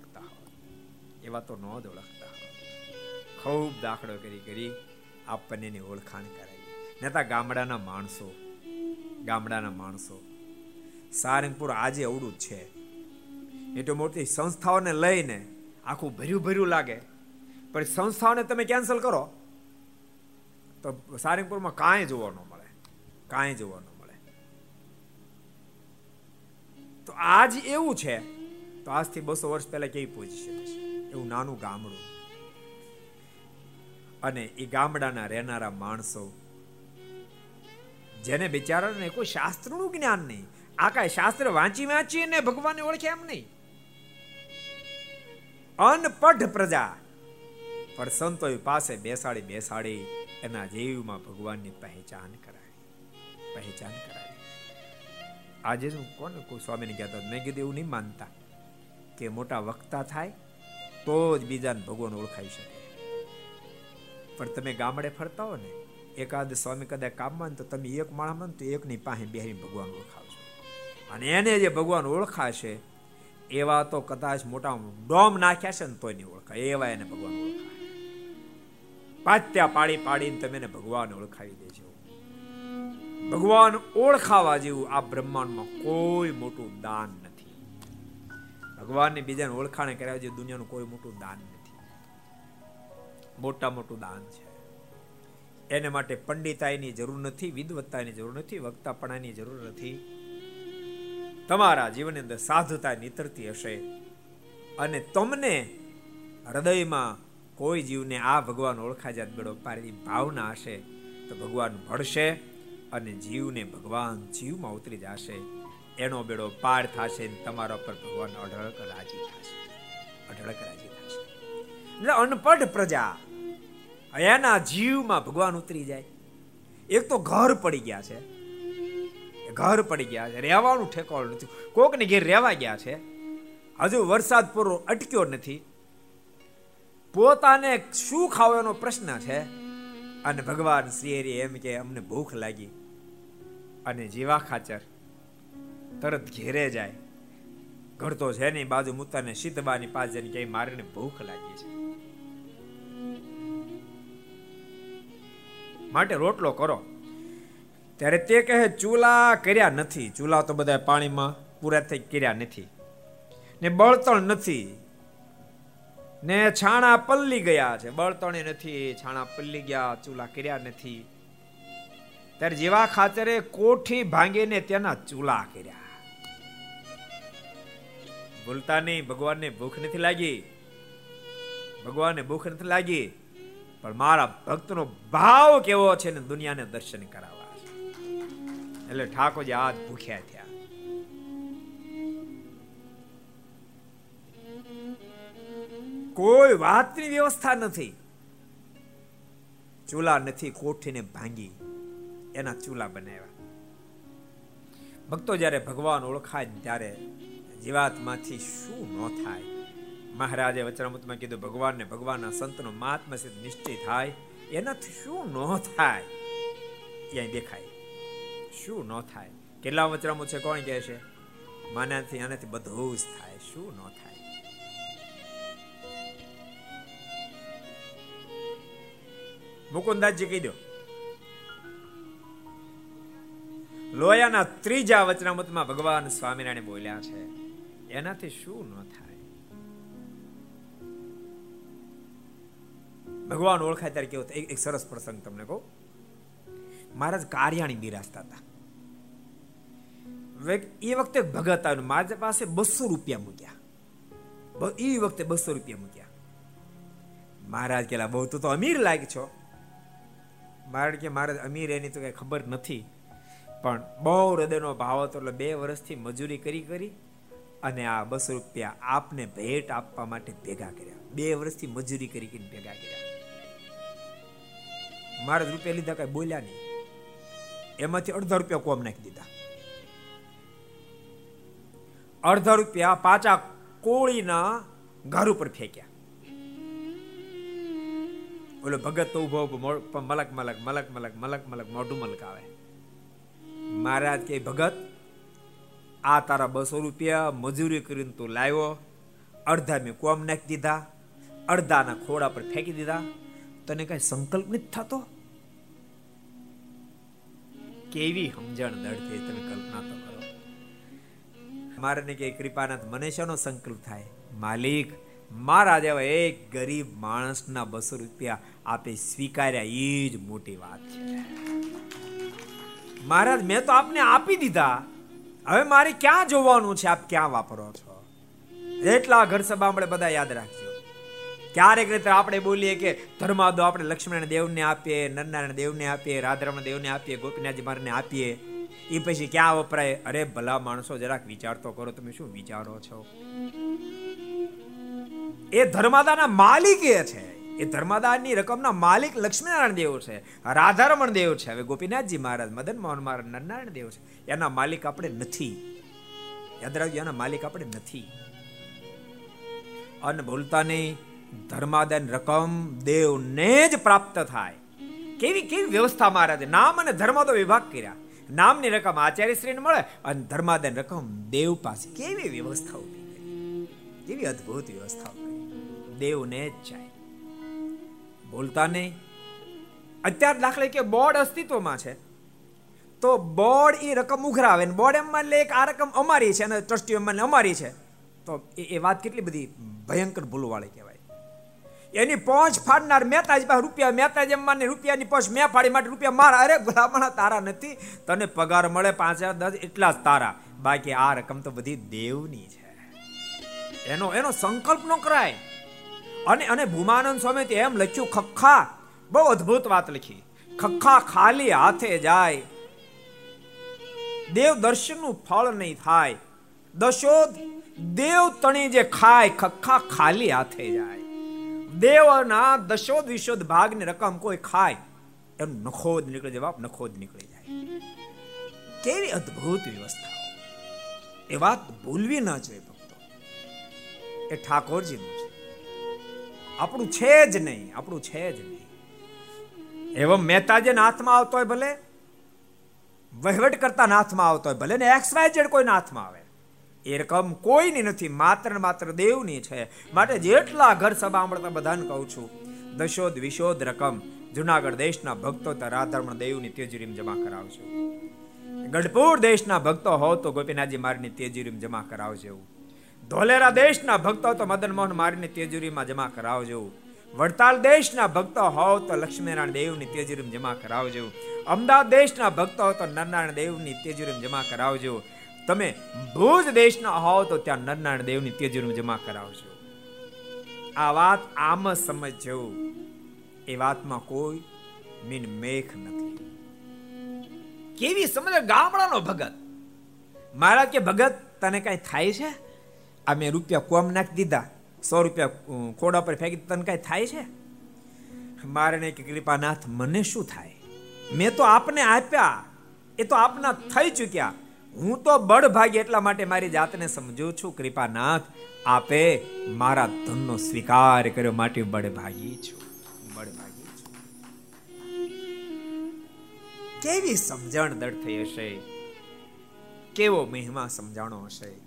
એવા તો ન જ ઓળખતા ખૂબ દાખલો કરી કરી આપણને ઓળખાણ કરાવી નેતા ગામડાના માણસો ગામડાના માણસો. સારંગપુર આજે અવડું જ છે. એટલી મોટી સંસ્થાઓને લઈને આખું ભર્યું ભર્યું લાગે. પણ સંસ્થાઓને તમે કેન્સલ કરો, તો સારંગપુરમાં કાંઈ જોવા ન મળે, કાંઈ જોવા ન મળે. તો આજ એવું છે. તો આજથી બસો વર્ષ પહેલા કેવી પોઝિશન છે? એવું નાનું ગામડું. અને એ ગામડાના રહેનારા માણસો, જેને બિચારાને કોઈ શાસ્ત્રનું જ્ઞાન નહીં. આ કાંઈ શાસ્ત્ર વાંચી વાંચી ને ભગવાનને ઓળખે એમ નહીં. અનપઢ પ્રજા, પણ સંતો પાસે બેસાડી બેસાડી એના જીવમાં ભગવાનની પહેચાન કરાવી. પહેચાન કરાવી. આજે હું કોને કોઈ સ્વામીને કહેતા, મેં કીધું, એવું નહીં માનતા કે મોટા વક્તા થાય તો જ બીજાને ભગવાન ઓળખાઈ શકે. પણ તમે ગામડે ફરતા હો ને એકાદ સ્વામી કદાચ કામમાં તો તમે એક માણસમાં તો એકની પાસે બેહી ભગવાન ઓળખાવશો અને એને જે ભગવાન ઓળખાશે, એવા તો કદાચ મોટા ડોમ નાખ્યા છે ને તોય નહીં ઓળખાય. એવા એને ભગવાન ઓળખાય. પાત્યા પાડી પાડીને તમે એને ભગવાન ઓળખાવી દેજો. ભગવાન ઓળખાવા જેવું આ બ્રહ્માંડમાં કોઈ મોટું દાન ભગવાનને બીજાને ઓળખાણે કર્યા જે દુનિયાનું કોઈ મોટું દાન નથી. મોટા મોટું દાન છે. એને માટે પંડિતાઈની જરૂર નથી વિદવત્તાની જરૂર નથી, વક્તાપણાની જરૂર નથી. તમારા જીવનની અંદર સાધુતા નીતરતી હશે અને તમને હૃદયમાં કોઈ જીવને આ ભગવાન ઓળખા જાત બેડો પારેલી ભાવના હશે, તો ભગવાન ભળશે અને જીવને ભગવાન જીવમાં ઉતરી જશે. એનો બેડો પાર થશે તમારા પર ભગવાન અઢળક રાજી થશે. અઢળક રાજી થશે. એટલે અનપઢ પ્રજા એના જીવમાં ભગવાન ઉતરી જાય. એક તો ઘર પડી ગયા છે. ઘર પડી ગયા છે. રહેવાનું ઠેકાણું નથી. કોકને ઘેર રહેવા ગયા છે. હજુ વરસાદ પૂરો અટક્યો નથી. પોતાને શું ખાવાનો પ્રશ્ન છે? અને ભગવાન શ્રી એમ કે અમને ભૂખ લાગી. અને જીવા ખાચર તરત ઘેરે જાય. ઘડતો છે નહીં, બાજુ મુતાને શીતબાની પાસે જઈને કે મારીને ભૂખ લાગી છે. માટે રોટલો કરો. ત્યારે તે કહે, ચૂલા કર્યા નથી. ચૂલા તો બધા પાણીમાં પૂરા થઈ કર્યા નથી. ને બળતણ નથી. ને છાણા પલ્લી ગયા છે. બળતણે નથી, છાણા પલ્લી ગયા, ચૂલા કર્યા નથી. ત્યારે જેવા ખાતરે કોઠી ભાંગીને તેના ચૂલા કર્યા. ભૂલતા નહીં ભગવાનને ભૂખ નથી લાગી. ભગવાનને ભૂખ નથી લાગી, પણ મારા ભક્તનો ભાવ કેવો છે ને દુનિયાને દર્શન કરાવવા. એટલે ઠાકોરજી આજ ભૂખ્યા થયા. કોઈ વાતની વ્યવસ્થા નથી. ચૂલા નથી કોઠીને ભાંગી, એના ચૂલા બનાવ્યા. ભક્તો જ્યારે ભગવાન ઓળખાય ત્યારે જીવાતમાંથી શું ન થાય? મહારાજે વચનામૃતમાં કીધું, ભગવાનને ભગવાનના સંતનો મહાત્મા સિદ્ધ નિશ્ચય થાય. એનાથી શું ન થાય? ત્યાં દેખાય. શું ન થાય? કેટલા વચનામૃત છે? કોણ કહે છે? માનાથી આનાથી બધું જ થાય. શું ન થાય? મુકુંદાસજી કહી દો, લોયાના ત્રીજા વચનામૃતમાં ભગવાન સ્વામિનારાયણ બોલ્યા છે. એનાથી શું ન થાય? ભગવાન ઓળખાય ત્યારે કેવું એક એક સરસ પ્રસંગ તમને કહું. મહારાજ કાર્યાણી બિરાજતા હતા. એ વખતે ભગત આવ્યો મારા પાસે બસો રૂપિયા મૂક્યા. એ વખતે બસો રૂપિયા મૂક્યા. મહારાજ કેલા બહુ તું અમીર લાગ છો. મહારાજ કે, મહારાજ, અમીર એની તો કઈ ખબર નથી. પણ બહુ હૃદયનો ભાવ હતો એટલે બે વર્ષથી મજૂરી કરી કરી અને આ બસો રૂપિયા આપને ભેટ આપવા માટે ભેગા કર્યા. બે વર્ષથી મજૂરી કરી કરીને ભેગા કર્યા. મારા રૂપિયા લીધા કઈ બોલ્યા નહીં. એમાંથી અડધા રૂપિયા કોમ નાખી દીધા. અડધા રૂપિયા પાછા કોળીના ઘર ઉપર ફેંક્યા. ઓલો ભગત તો ઊભો મલક મલક મલક મલક મલક મલક મોઢું મલકાવે. મહારાજ કે ભગત આ તારા બસો રૂપિયા મજૂરી કરીને તું લાવ્યો. અડધા મેં કોમ નાખી દીધા. અડધાના ખોડા પર ફેંકી દીધા. તને કઈ સંકલ્પ નથી થતો? કેવી સમજણ દળથી તમે કલ્પના તો કરો. મારે કે કૃપાનાથ મને શેનો સંકલ્પ થાય? માલિક, મારા જેવા એક ગરીબ માણસના બસો રૂપિયા આપે સ્વીકાર્યા એ જ મોટી વાત છે. મહારાજ, મેં તો આપને આપી દીધા. હવે મારે ક્યાં જોવાનું છે? આપ ક્યાં વાપરો છો? એટલા ઘર સભા આપણે બધા યાદ રાખજો. ક્યારેક રીતે આપણે બોલીએ કે ધર્માદો આપણે લક્ષ્મણ દેવને આપીએ નરનારાયણ દેવને આપીએ રાધારમણ દેવને આપીએ, ગોપીનાથજી મારને આપીએ. એ પછી ક્યાં વપરાય? અરે ભલા માણસો જરાક વિચાર તો કરો, તમે શું વિચારો છો? એ ધર્માદાના માલિકે છે. એ ધર્માદાનની રકમના માલિક લક્ષ્મીનારાયણ દેવ છે, રાધારમણ દેવ છે. હવે ગોપીનાથજી મહારાજ, મદન મોહન મહારાજ નારાયણ દેવ છે. એના માલિક આપણે નથી. યાદ રાખજો, એના માલિક આપણે નથી. અન ભૂલતા નહીં, ધર્માદાન રકમ દેવને જ પ્રાપ્ત થાય. કેવી કેવી વ્યવસ્થા મહારાજે? નામ અને ધર્મ તો વિભાગ કર્યા. નામની રકમ આચાર્ય શ્રીને મળે અને ધર્માદાન રકમ દેવ પાસે. કેવી વ્યવસ્થા ઊભી કરી. કેવી અદ્ભુત વ્યવસ્થા દેવને જ ચાય બોલતા નહીં. અત્યાર દાખલે કે બોર્ડ અસ્તિત્વમાં છે. તો બોર્ડ એ રકમ ઉઘરાવે ને બોર્ડ એમ માની લે કે આ રકમ અમારી છે અને ટ્રસ્ટીઓ એમ અમારી છે. તો એ વાત કેટલી બધી ભયંકર ભૂલવાળી કહેવાય. એની પહોંચ ફાડનાર મહેતાજ પાસે રૂપિયા, મહેતાજ એમ માને રૂપિયાની પહોંચ મેં ફાડી માટે રૂપિયા મારા, અરે ગુલામણા તારા નથી. તને પગાર મળે પાંચ હજાર, દસ એટલા જ તારા. બાકી આ રકમ તો બધી દેવની છે. એનો એનો સંકલ્પ ન કરાય. અને અને ભૂમાનંદ સ્વામી એમ લખ્યું, ખખા, બહુ અદ્ભુત વાત લખી. ખખા ખાલી હાથે જાય. દેવ દર્શનનું ફળ નહીં થાય. દશોદ, દેવ તણી જે ખાય, ખખા ખાલી હાથે જાય. દેવના દશોદ વિશોદ ભાગની રકમ કોઈ ખાય એમ નખોદ નીકળી જવાબ, નખોદ નીકળી જાય. કેવી અદ્ભુત વ્યવસ્થા. એ વાત ભૂલવી ના જોઈએ ભક્તો. એ ઠાકોરજીનું છે. આપણું છે જ નહીં, આપણું છે જ નહીં. એવમ મહેતાજીના હાથમાં આવતો હોય ભલે, વહીવટ કરતા હાથમાં આવતો હોય ભલે, ને એક્સ વાય ઝેડ કોઈના હાથમાં આવે. એ રકમ કોઈની નથી, માત્ર ને માત્ર દેવની છે. માટે જેટલા ઘર સભા મળતા બધાને કહું છું, દશોદ વિશોદ રકમ, જુનાગઢ દેશના ભક્તો તો રાધારમણ દેવની તેજરીમ જમા કરાવજો. ગઢપુર દેશના ભક્તો હો તો ગોપીનાથજી મારીની તેજરીમ જમા કરાવજો. ધોલેરા દેશના ભક્તો તો મદન મોહન મારીની તેજુરીમાં જમા કરાવજો. વડતાલ દેશના ભક્તો હોવ તો લક્ષ્મીનારાયણ દેવની તેજુરીમાં જમા કરાવજો. અમદાવાદ દેશના ભક્તો તો નરનારાયણ દેવની તેજુરીમાં જમા કરાવજો. તમે ભુજ દેશના હોવ તો ત્યાં નરનારાયણ દેવની તેજુરીમાં જમા કરાવજો. આ વાત આમ સમજજો. એ વાતમાં કોઈ મીન મેખ નથી. કેવી સમજ ગામડાનો ભગત? મારા કે ભગત, તને કઈ થાય છે? આ મેં રૂપિયા કોમ નાખી દીધા. સો રૂપિયા ખોડા પર ફેંકી તને કઈ થાય છે? મારે કે કૃપાનાથ, મને શું થાય? મેં તો આપને આપ્યા. એ તો આપના થઈ ચૂક્યા. હું તો બળ ભાગી એટલા માટે મારી જાતને સમજુ છું, કૃપાનાથ, આપે મારા ધનનો સ્વીકાર કર્યો માટે બળ ભાગી છું. બળ ભાગી છું. કેવી સમજણ દળ થઈ હશે? કેવો મહિમા સમજાણો હશે?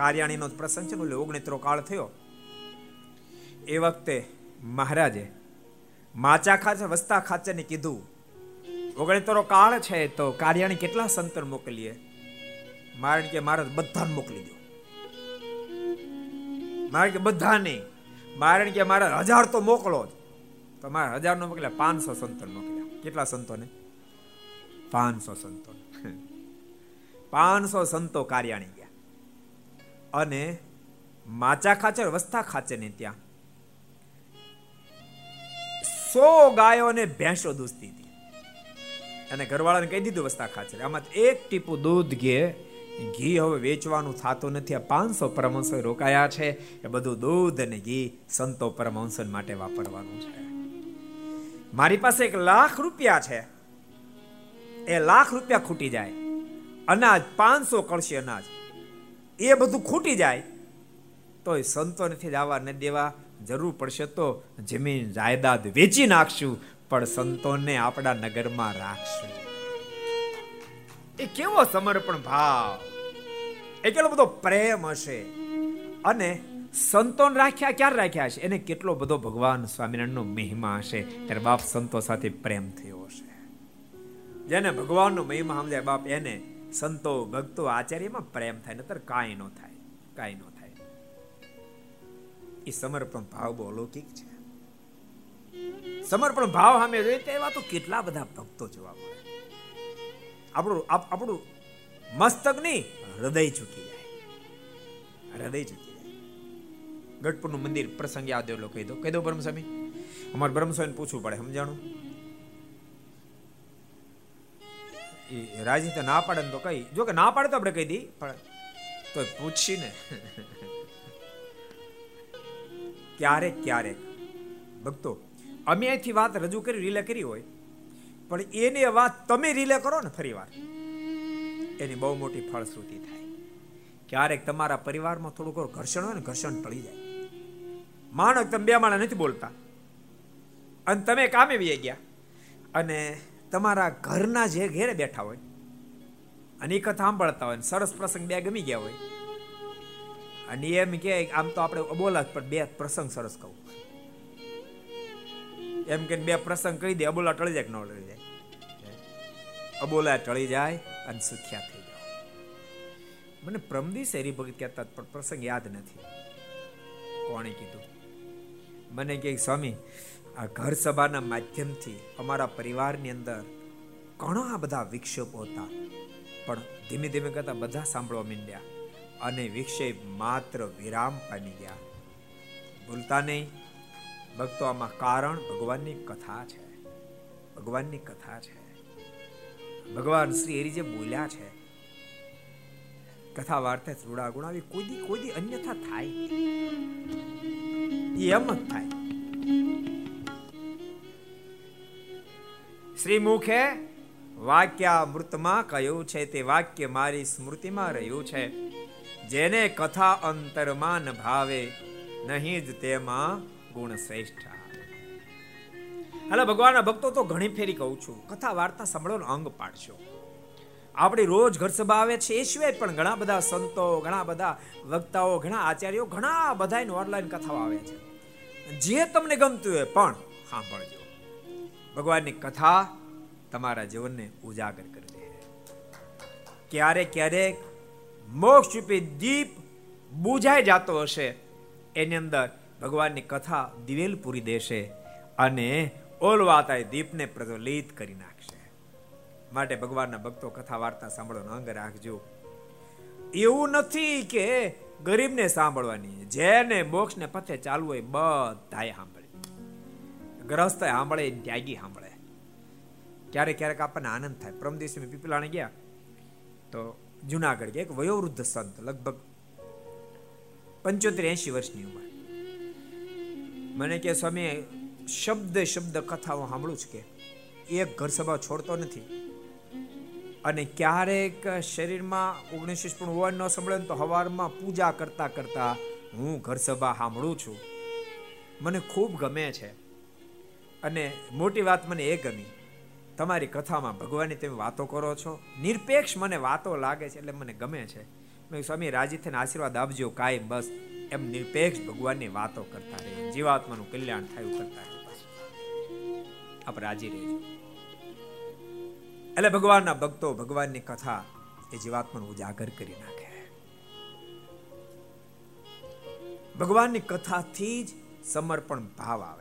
કાર્યાણીનો પ્રસંગ છે બોલે ઓગણીત્રો કાળ થયો. એ વખતે મહારાજે માચા ખાચર, વસ્તા ખાચરને કીધું, ઓગણીત્રો કાળ છે તો કાર્યાણી કેટલા સંતર મોકલીએ? મારણ કે મારે બધાને મોકલી દો. મારે કે, બધાને. મારણ કે મારે હજાર તો મોકલો જ. તો મારે હજાર નો મોકલ્યા, પાંચસો સંતર મોકલ્યા. કેટલા સંતોને? પાંચસો સંતો. પાંચસો સંતો કાર્યાણી અને માચા ખાચર, વસ્તા ખાચર ને ત્યાં. સો ગાયો અને ભેંસો દૂધતી હતી. અને ઘરવાળાને કહી દીધું વસ્તા ખાચર, આમાં એક ટીપું દૂધ ઘે, ઘી હવે વેચવાનું થતું નથી. આ પાંચસો પરમહંસો રોકાયા છે. એ બધું દૂધ અને ઘી સંતો પરમહંસન માટે વાપરવાનું છે. મારી પાસે એક લાખ રૂપિયા છે. એ લાખ રૂપિયા ખૂટી જાય. અનાજ, પાંચસો કળશી અનાજ. એ બધું ખૂટી જાય તો એ સંતો નથી જવા ન દેવા. જરૂર પડશે તો જમીન જાયદાદ વેચી નાખશું, પણ સંતોને આપણા નગરમાં રાખશું. એ કેવો સમર્પણ ભાવ? એ કેટલો બધો પ્રેમ હશે. અને સંતોન રાખ્યા ક્યારે રાખ્યા છે એને કેટલો બધો ભગવાન સ્વામિનારાયણનો મહિમા હશે. ત્યારે બાપ સંતો સાથે પ્રેમ થયો હશે. જેને ભગવાનનો મહિમા સમજાય બાપ એને સંતો ભક્તો આચાર્યમાં પ્રેમ થાય, નતર કાંઈ ન થાય, કાંઈ ન થાય. એ સમર્પણ ભાવ બહુ અલૌકિક છે. સમર્પણ ભાવ સામે જોઈએ તેવા તો કેટલા બધા ભક્તો જોવા મળે. આપણું આપણું મસ્તક નહીં હૃદય ચૂકી જાય. હૃદય ચૂકી જાય. ગઢપુરનું મંદિર પ્રસંગ યાદ એવો કહી દો. કહી દો બ્રહ્મસ્વામી અમારે બ્રહ્મસ્વામીને પૂછવું પડે, સમજાણું? એ રાજી ના પાડે તો કઈ. જો કે ના પાડે તો આપણે કહી દઈ પણ તો પૂછીને. ક્યારેક ક્યારેક. ભક્તો, અમે અહીંથી વાત રજૂ કરી રીલે કરી હોય, પણ એની વાત તમે રીલે કરો ને ફરી વાર એની બહુ મોટી ફળશ્રુતિ થાય. ક્યારેક તમારા પરિવારમાં થોડુંક ઘર્ષણ હોય ને, ઘર્ષણ ટળી જાય. માણસ તમે બે માણા નથી બોલતા. અને તમે કામે વી ગયા. અને તમારા ઘરના જે ઘેરે બેઠા હોય, અને એ કથા સાંભળતા હોય સરસ પ્રસંગ બે ગમી ગયા હોય, અને એમ કે, આમ તો આપણે અબોલા પણ બે પ્રસંગ સરસ કહું. એમ કે બે પ્રસંગ કહી દે, અબોલા ટળી જાય કે ન ટળી જાય? અબોલા ટળી જાય અને સુખ્યા થઈ જાય મને શેરી ભગત કહેતા પણ પ્રસંગ યાદ નથી. કોણે કીધું? મને કે, સ્વામી આ ઘર સભાના માધ્યમથી અમારા પરિવારની અંદર ઘણા બધા વિક્ષેપો હતા. પણ ધીમે ધીમે કરતા બધા સાંભળવા માંડ્યા અને વિક્ષેપ માત્ર વિરામ પામી ગયા. ભૂલતા નહીં, ભક્તો આમાં કારણ ભગવાનની કથા છે. ભગવાનની કથા છે. ભગવાન શ્રી હરિ જે બોલ્યા છે, કથા વાર્તા રૂડા ગુણાવી કોઈ દી કોઈ દી અન્યથા થાય. એમ જ થાય. શ્રી મુખે વાક્ય મૃતમાં કહ્યું છે, તે વાક્ય મારી સ્મૃતિમાં રહ્યું છે. જેને કથા અંતરમાં ભાવે, નહીં જ તેમાં ગુણ શ્રેષ્ઠ હાલે, ભગવાનના ભક્તો, તો ઘણી ફેરી કહું છું. કથા વાર્તા સાંભળવાનો અંગ પાડશો. આપણે રોજ ઘર સભા આવે છે, એ સિવાય પણ ઘણા બધા સંતો, ઘણા બધા વક્તાઓ, ઘણા આચાર્યો, ઘણા બધા ઓનલાઈન કથાઓ આવે છે. જે તમને ગમતું હોય, પણ સાંભળજો. ભગવાનની કથા તમારા જીવનને ઉજાગર કરી દે ક્યારેક ક્યારેક મોક્ષ રૂપી દીપ બુજાઈ જતો હશે, એની અંદર ભગવાનની કથા દિવેલ પૂરી દેશે અને ઓલવાતા દીપને પ્રજ્વલિત કરી નાખશે. માટે ભગવાનના ભક્તો કથા વાર્તા સાંભળવાનો અંગ રાખજો. એવું નથી કે ગરીબને સાંભળવાની, જેને મોક્ષને પથે ચાલવું હોય બધાએ સાંભળે. ગ્રસ્ત સાંભળે ત્યાગી સાંભળે ક્યારેક ક્યારેક આપણને આનંદ થાય. પ્રમ દિવસે પીપલાણે ગયા તો જુનાગઢ ગયા. એક વયોવૃદ્ધ સંત, લગભગ પંચોતેર એસી વર્ષની ઉંમર. મને કે સ્વામી, શબ્દ શબ્દ કથા હું સાંભળું છું કે એક ઘર સભા છોડતો નથી અને ક્યારેક શરીરમાં ઓગણીસ પણ હોવા ન સંભળે તો હવારમાં પૂજા કરતા કરતા હું ઘર સભા સાંભળું છું. મને ખૂબ ગમે છે. અને મોટી વાત મને એ ગમી. તમારી કથામાં ભગવાનની તમે વાતો કરો છો. નિરપેક્ષ મને વાતો લાગે છે એટલે મને ગમે છે. મેં સ્વામી, રાજી થઈને આશીર્વાદ આપજો કાયમ બસ. એમ નિરપેક્ષ ભગવાનની વાતો કરતા રહે જીવાત્માનું કલ્યાણ થયું કરતા રહે આપ રાજી રહેજો. એટલે ભગવાનના ભક્તો ભગવાનની કથા એ જીવાત્માનું ઉજાગર કરી નાખે. ભગવાનની કથાથી જ સમર્પણ ભાવ આવે.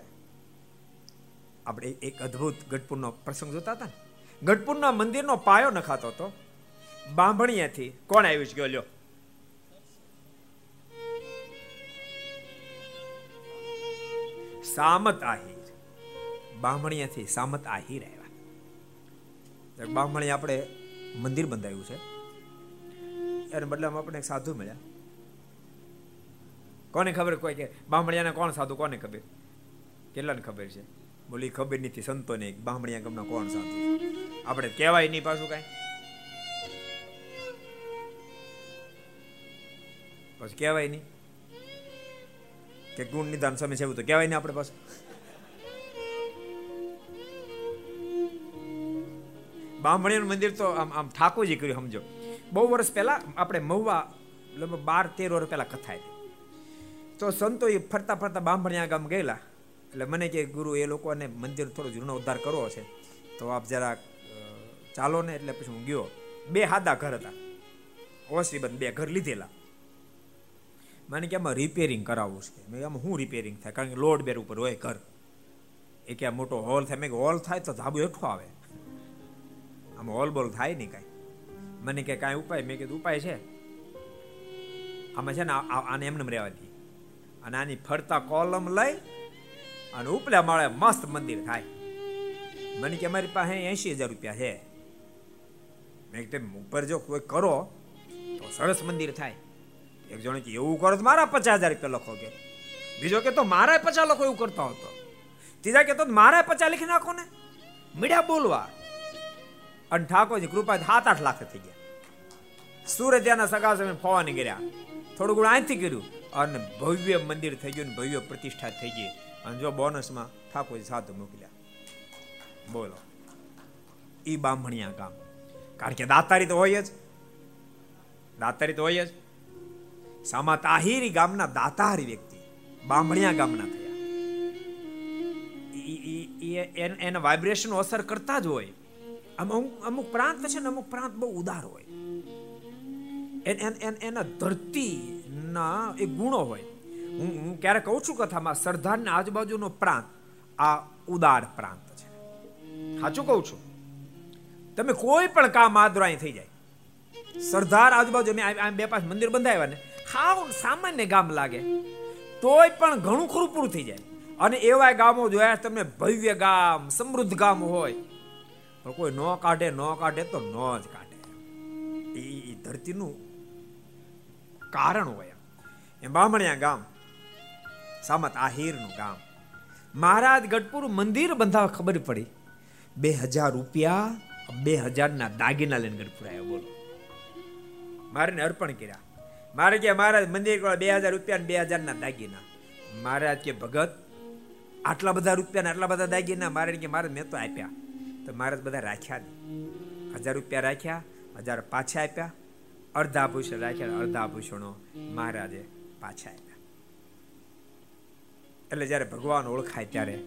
આપણે એક અદ્ભુત ગઢપુરનો પ્રસંગ જોતા હતા ને? ગઢપુરના મંદિરનો પાયો નખાતો હતો. બાંભણીયાથી કોણ આવ્યું છે ગયો? લ્યો. સામત આહિર. બામણીયાથી સામત આહિર આવ્યા. બામણી આપણે મંદિર બંધાયું છે. એને બદલામાં આપણે સાધુ મળ્યા. કોને ખબર કોઈ કે બામણિયાને કોણ સાધુ, કોને ખબર? કેટલાને ખબર છે? બોલી ખબર નથી, સંતો ને બામણિયા ગામનો કોણ સાધુ આપણે કહેવાય નહીં પાછું કાંઈ. પછી કહેવાય નહીં. કે ગુણ નિદાન સમય છે એવું તો કહેવાય નહીં આપણે પાછું. બામણીનું મંદિર તો આમ આમ ઠાકોરજી કર્યું, સમજો. બહુ વર્ષ પહેલા આપણે મહુવા, લગભગ બાર તેર વર્ષ પહેલા કથા તો સંતો એ ફરતા ફરતા બામણિયા ગામ ગયેલા. એટલે મને કે ગુરુ, એ લોકોને મંદિર થોડો જીર્ણો ઉદ્ધાર કરવો છે. તો આપ જરા ચાલો ને એટલે પછી હું ગયો. બે હાદા ઘર હતા. ઓશ્રીબંધ બે ઘર લીધેલા. મને કે આમાં રિપેરિંગ કરાવવું છે. મેં આમાં શું રિપેરિંગ થાય? કારણ કે લોડ બેર ઉપર હોય ઘર. એ કે મોટો હોલ થાય. મેં હોલ થાય તો ધાબુ હેઠો આવે. આમાં હોલ બોલ થાય નહીં કાંઈ. મને કે, કાંઈ ઉપાય? મેં કીધું, ઉપાય છે. આમાં છે ને આને એમને રહેવા દઈએ અને આની ફરતા કોલમ લઈ અને ઉપલા માળે મસ્ત મંદિર થાય. મને કે અમારી પાસે એસી હજાર રૂપિયા છે. મેં કે ઉપર જો કોઈ કરો, તો સરસ મંદિર થાય. એક જણે કે, એવું કરો તો મારા પચાસ હજાર રૂપિયા લખો કે. બીજો કે, તો મારા પચાસ લખો એવું કરતો હતો ત્રીજા કે, તો મારા પચાસ લખી નાખો ને. મીડિયા બોલવા. અને ઠાકોરજી કૃપા સાત આઠ લાખ થઈ ગયા. સુરત્યાના સગા સમય ફોવાની ગયા થોડું ઘણું અહીંથી કર્યું. અને ભવ્ય મંદિર થઈ ગયું ભવ્ય પ્રતિષ્ઠા થઈ ગઈ. અને જો બોનસમાં ઠાકોરજી સાધુ મોકલ્યા. બોલો. ઈ બામણિયા ગામ. કારણ કે દાતારી તો હોય જ. દાતારી તો હોય જ. સામા તાહિરી ગામના દાતારી વ્યક્તિ. બામણિયા ગામના થયા. એને વાઇબ્રેશન અસર કરતા જ હોય. અમુક અમુક પ્રાંત છે ને અમુક પ્રાંત બહુ ઉદાર હોય. એના ધરતીના એ ગુણો હોય. હું હું ક્યારેક કહું છું કથામાં સરદારના આજુબાજુનો પ્રાંત, આ ઉદાર પ્રાંત છે. સાચું કહું છું? તમે કોઈ પણ કામ આદરાય થઈ જાય. સરદાર આજુબાજુ મેં બે પાંચ મંદિર બંધાવ્યા ને હાવ સામાન્ય ગામ લાગે. તોય પણ ઘણું ખરું પૂરું થઈ જાય. અને એવા ગામો જોયા તમને ભવ્ય ગામ, સમૃદ્ધ ગામ હોય. પણ કોઈ ન કાઢે ન કાઢે તો ન જ કાઢે. એ ધરતીનું કારણ હોય એમ. બામણિયા ગામ સામત આહિરનું ગામ. મહારાજ ગઢપુર મંદિર બંધાવા ખબર પડી. બે હજાર રૂપિયા બે હજારના દાગીના લઈને ગઢપુર આવ્યો બોલો. મારે અર્પણ કર્યા. મારે કે મહારાજ મંદિર બે હજાર રૂપિયા બે હજારના દાગીના. મહારાજ કે, ભગત, આટલા બધા રૂપિયા આટલા બધા દાગીના મારે કે મારે મેં તો આપ્યા. તો મહારાજ બધા રાખ્યા હજાર રૂપિયા રાખ્યા, હજાર પાછા આપ્યા. અડધા ભૂષણ રાખ્યા અડધા ભૂષણો મહારાજે પાછા આપ્યા. એટલે જ્યારે ભગવાન ઓળખાય ત્યારે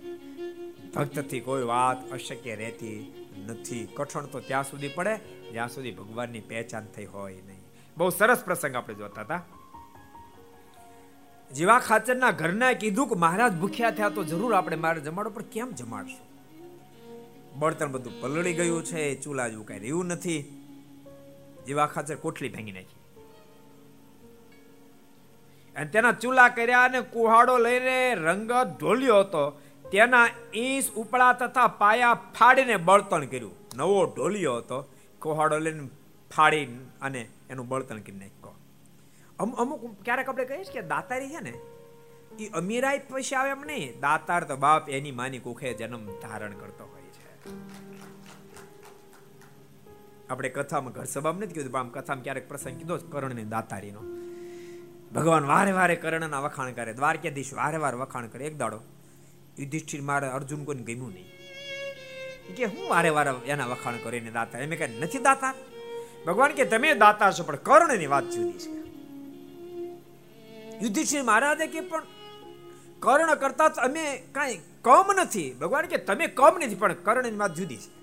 ભક્તથી કોઈ વાત અશક્ય રહેતી નથી. કઠણ તો ત્યાં સુધી પડે, જ્યાં સુધી ભગવાનની પહેચાન થઈ હોય નહીં. બહુ સરસ પ્રસંગ આપણે જોતા હતા. જીવા ખાચરના ઘરના કીધું કે મહારાજ ભૂખ્યા થયા તો જરૂર આપણે મારે જમાડો પર કેમ જમાડશું? બળતણ બધું પલળી ગયું છે, ચૂલા જેવું કઈ રહ્યું નથી. જીવા ખાચર કોઠલી ભાંગી નાખી. અને તેના ચૂલા કર્યા અને કુહાડો લઈને રંગત ઢોલ્યો હતો. તેના ઈસ, ઉપડા તથા પાયા ફાડીને બળતણ કર્યું. નવો ઢોલિયો હતો. કુહાડો લઈને ફાડી અને એનું બળતણ કરી નાખ્યો. અમુક ક્યારેક આપણે કહીએ કે દાતારી છે ને એ અમીરાઈ પૈસા આવે એમ નહીં. દાતાર તો બાપ એની માની કુખે જન્મ ધારણ કરતો હોય છે. આપણે કથામાં ઘર સભામાં નથી કીધું આમ કથામાં ક્યારેક પ્રસંગ કીધો, કરણની દાતારીનો. ભગવાન વારે વારે કર્ણના વખાણ કરે, દ્વારકાધીશ વારે વારે વખાણ કરે. એક દાડો યુધિષ્ઠિર મારે અર્જુન કોઈને ગમ્યું નહીં. કે હું વારે વારે એના વખાણ કરીને દાતા? એમ કે નથી દાતા? ભગવાન કે તમે દાતા છો, પણ કર્ણની વાત જુદી છે. યુધિષ્ઠિર મહારાજે કે પણ કર્ણ કરતા અમે કાંઈ કમ નથી. ભગવાન કે તમે કમ નથી, પણ કર્ણની વાત જુદી છે.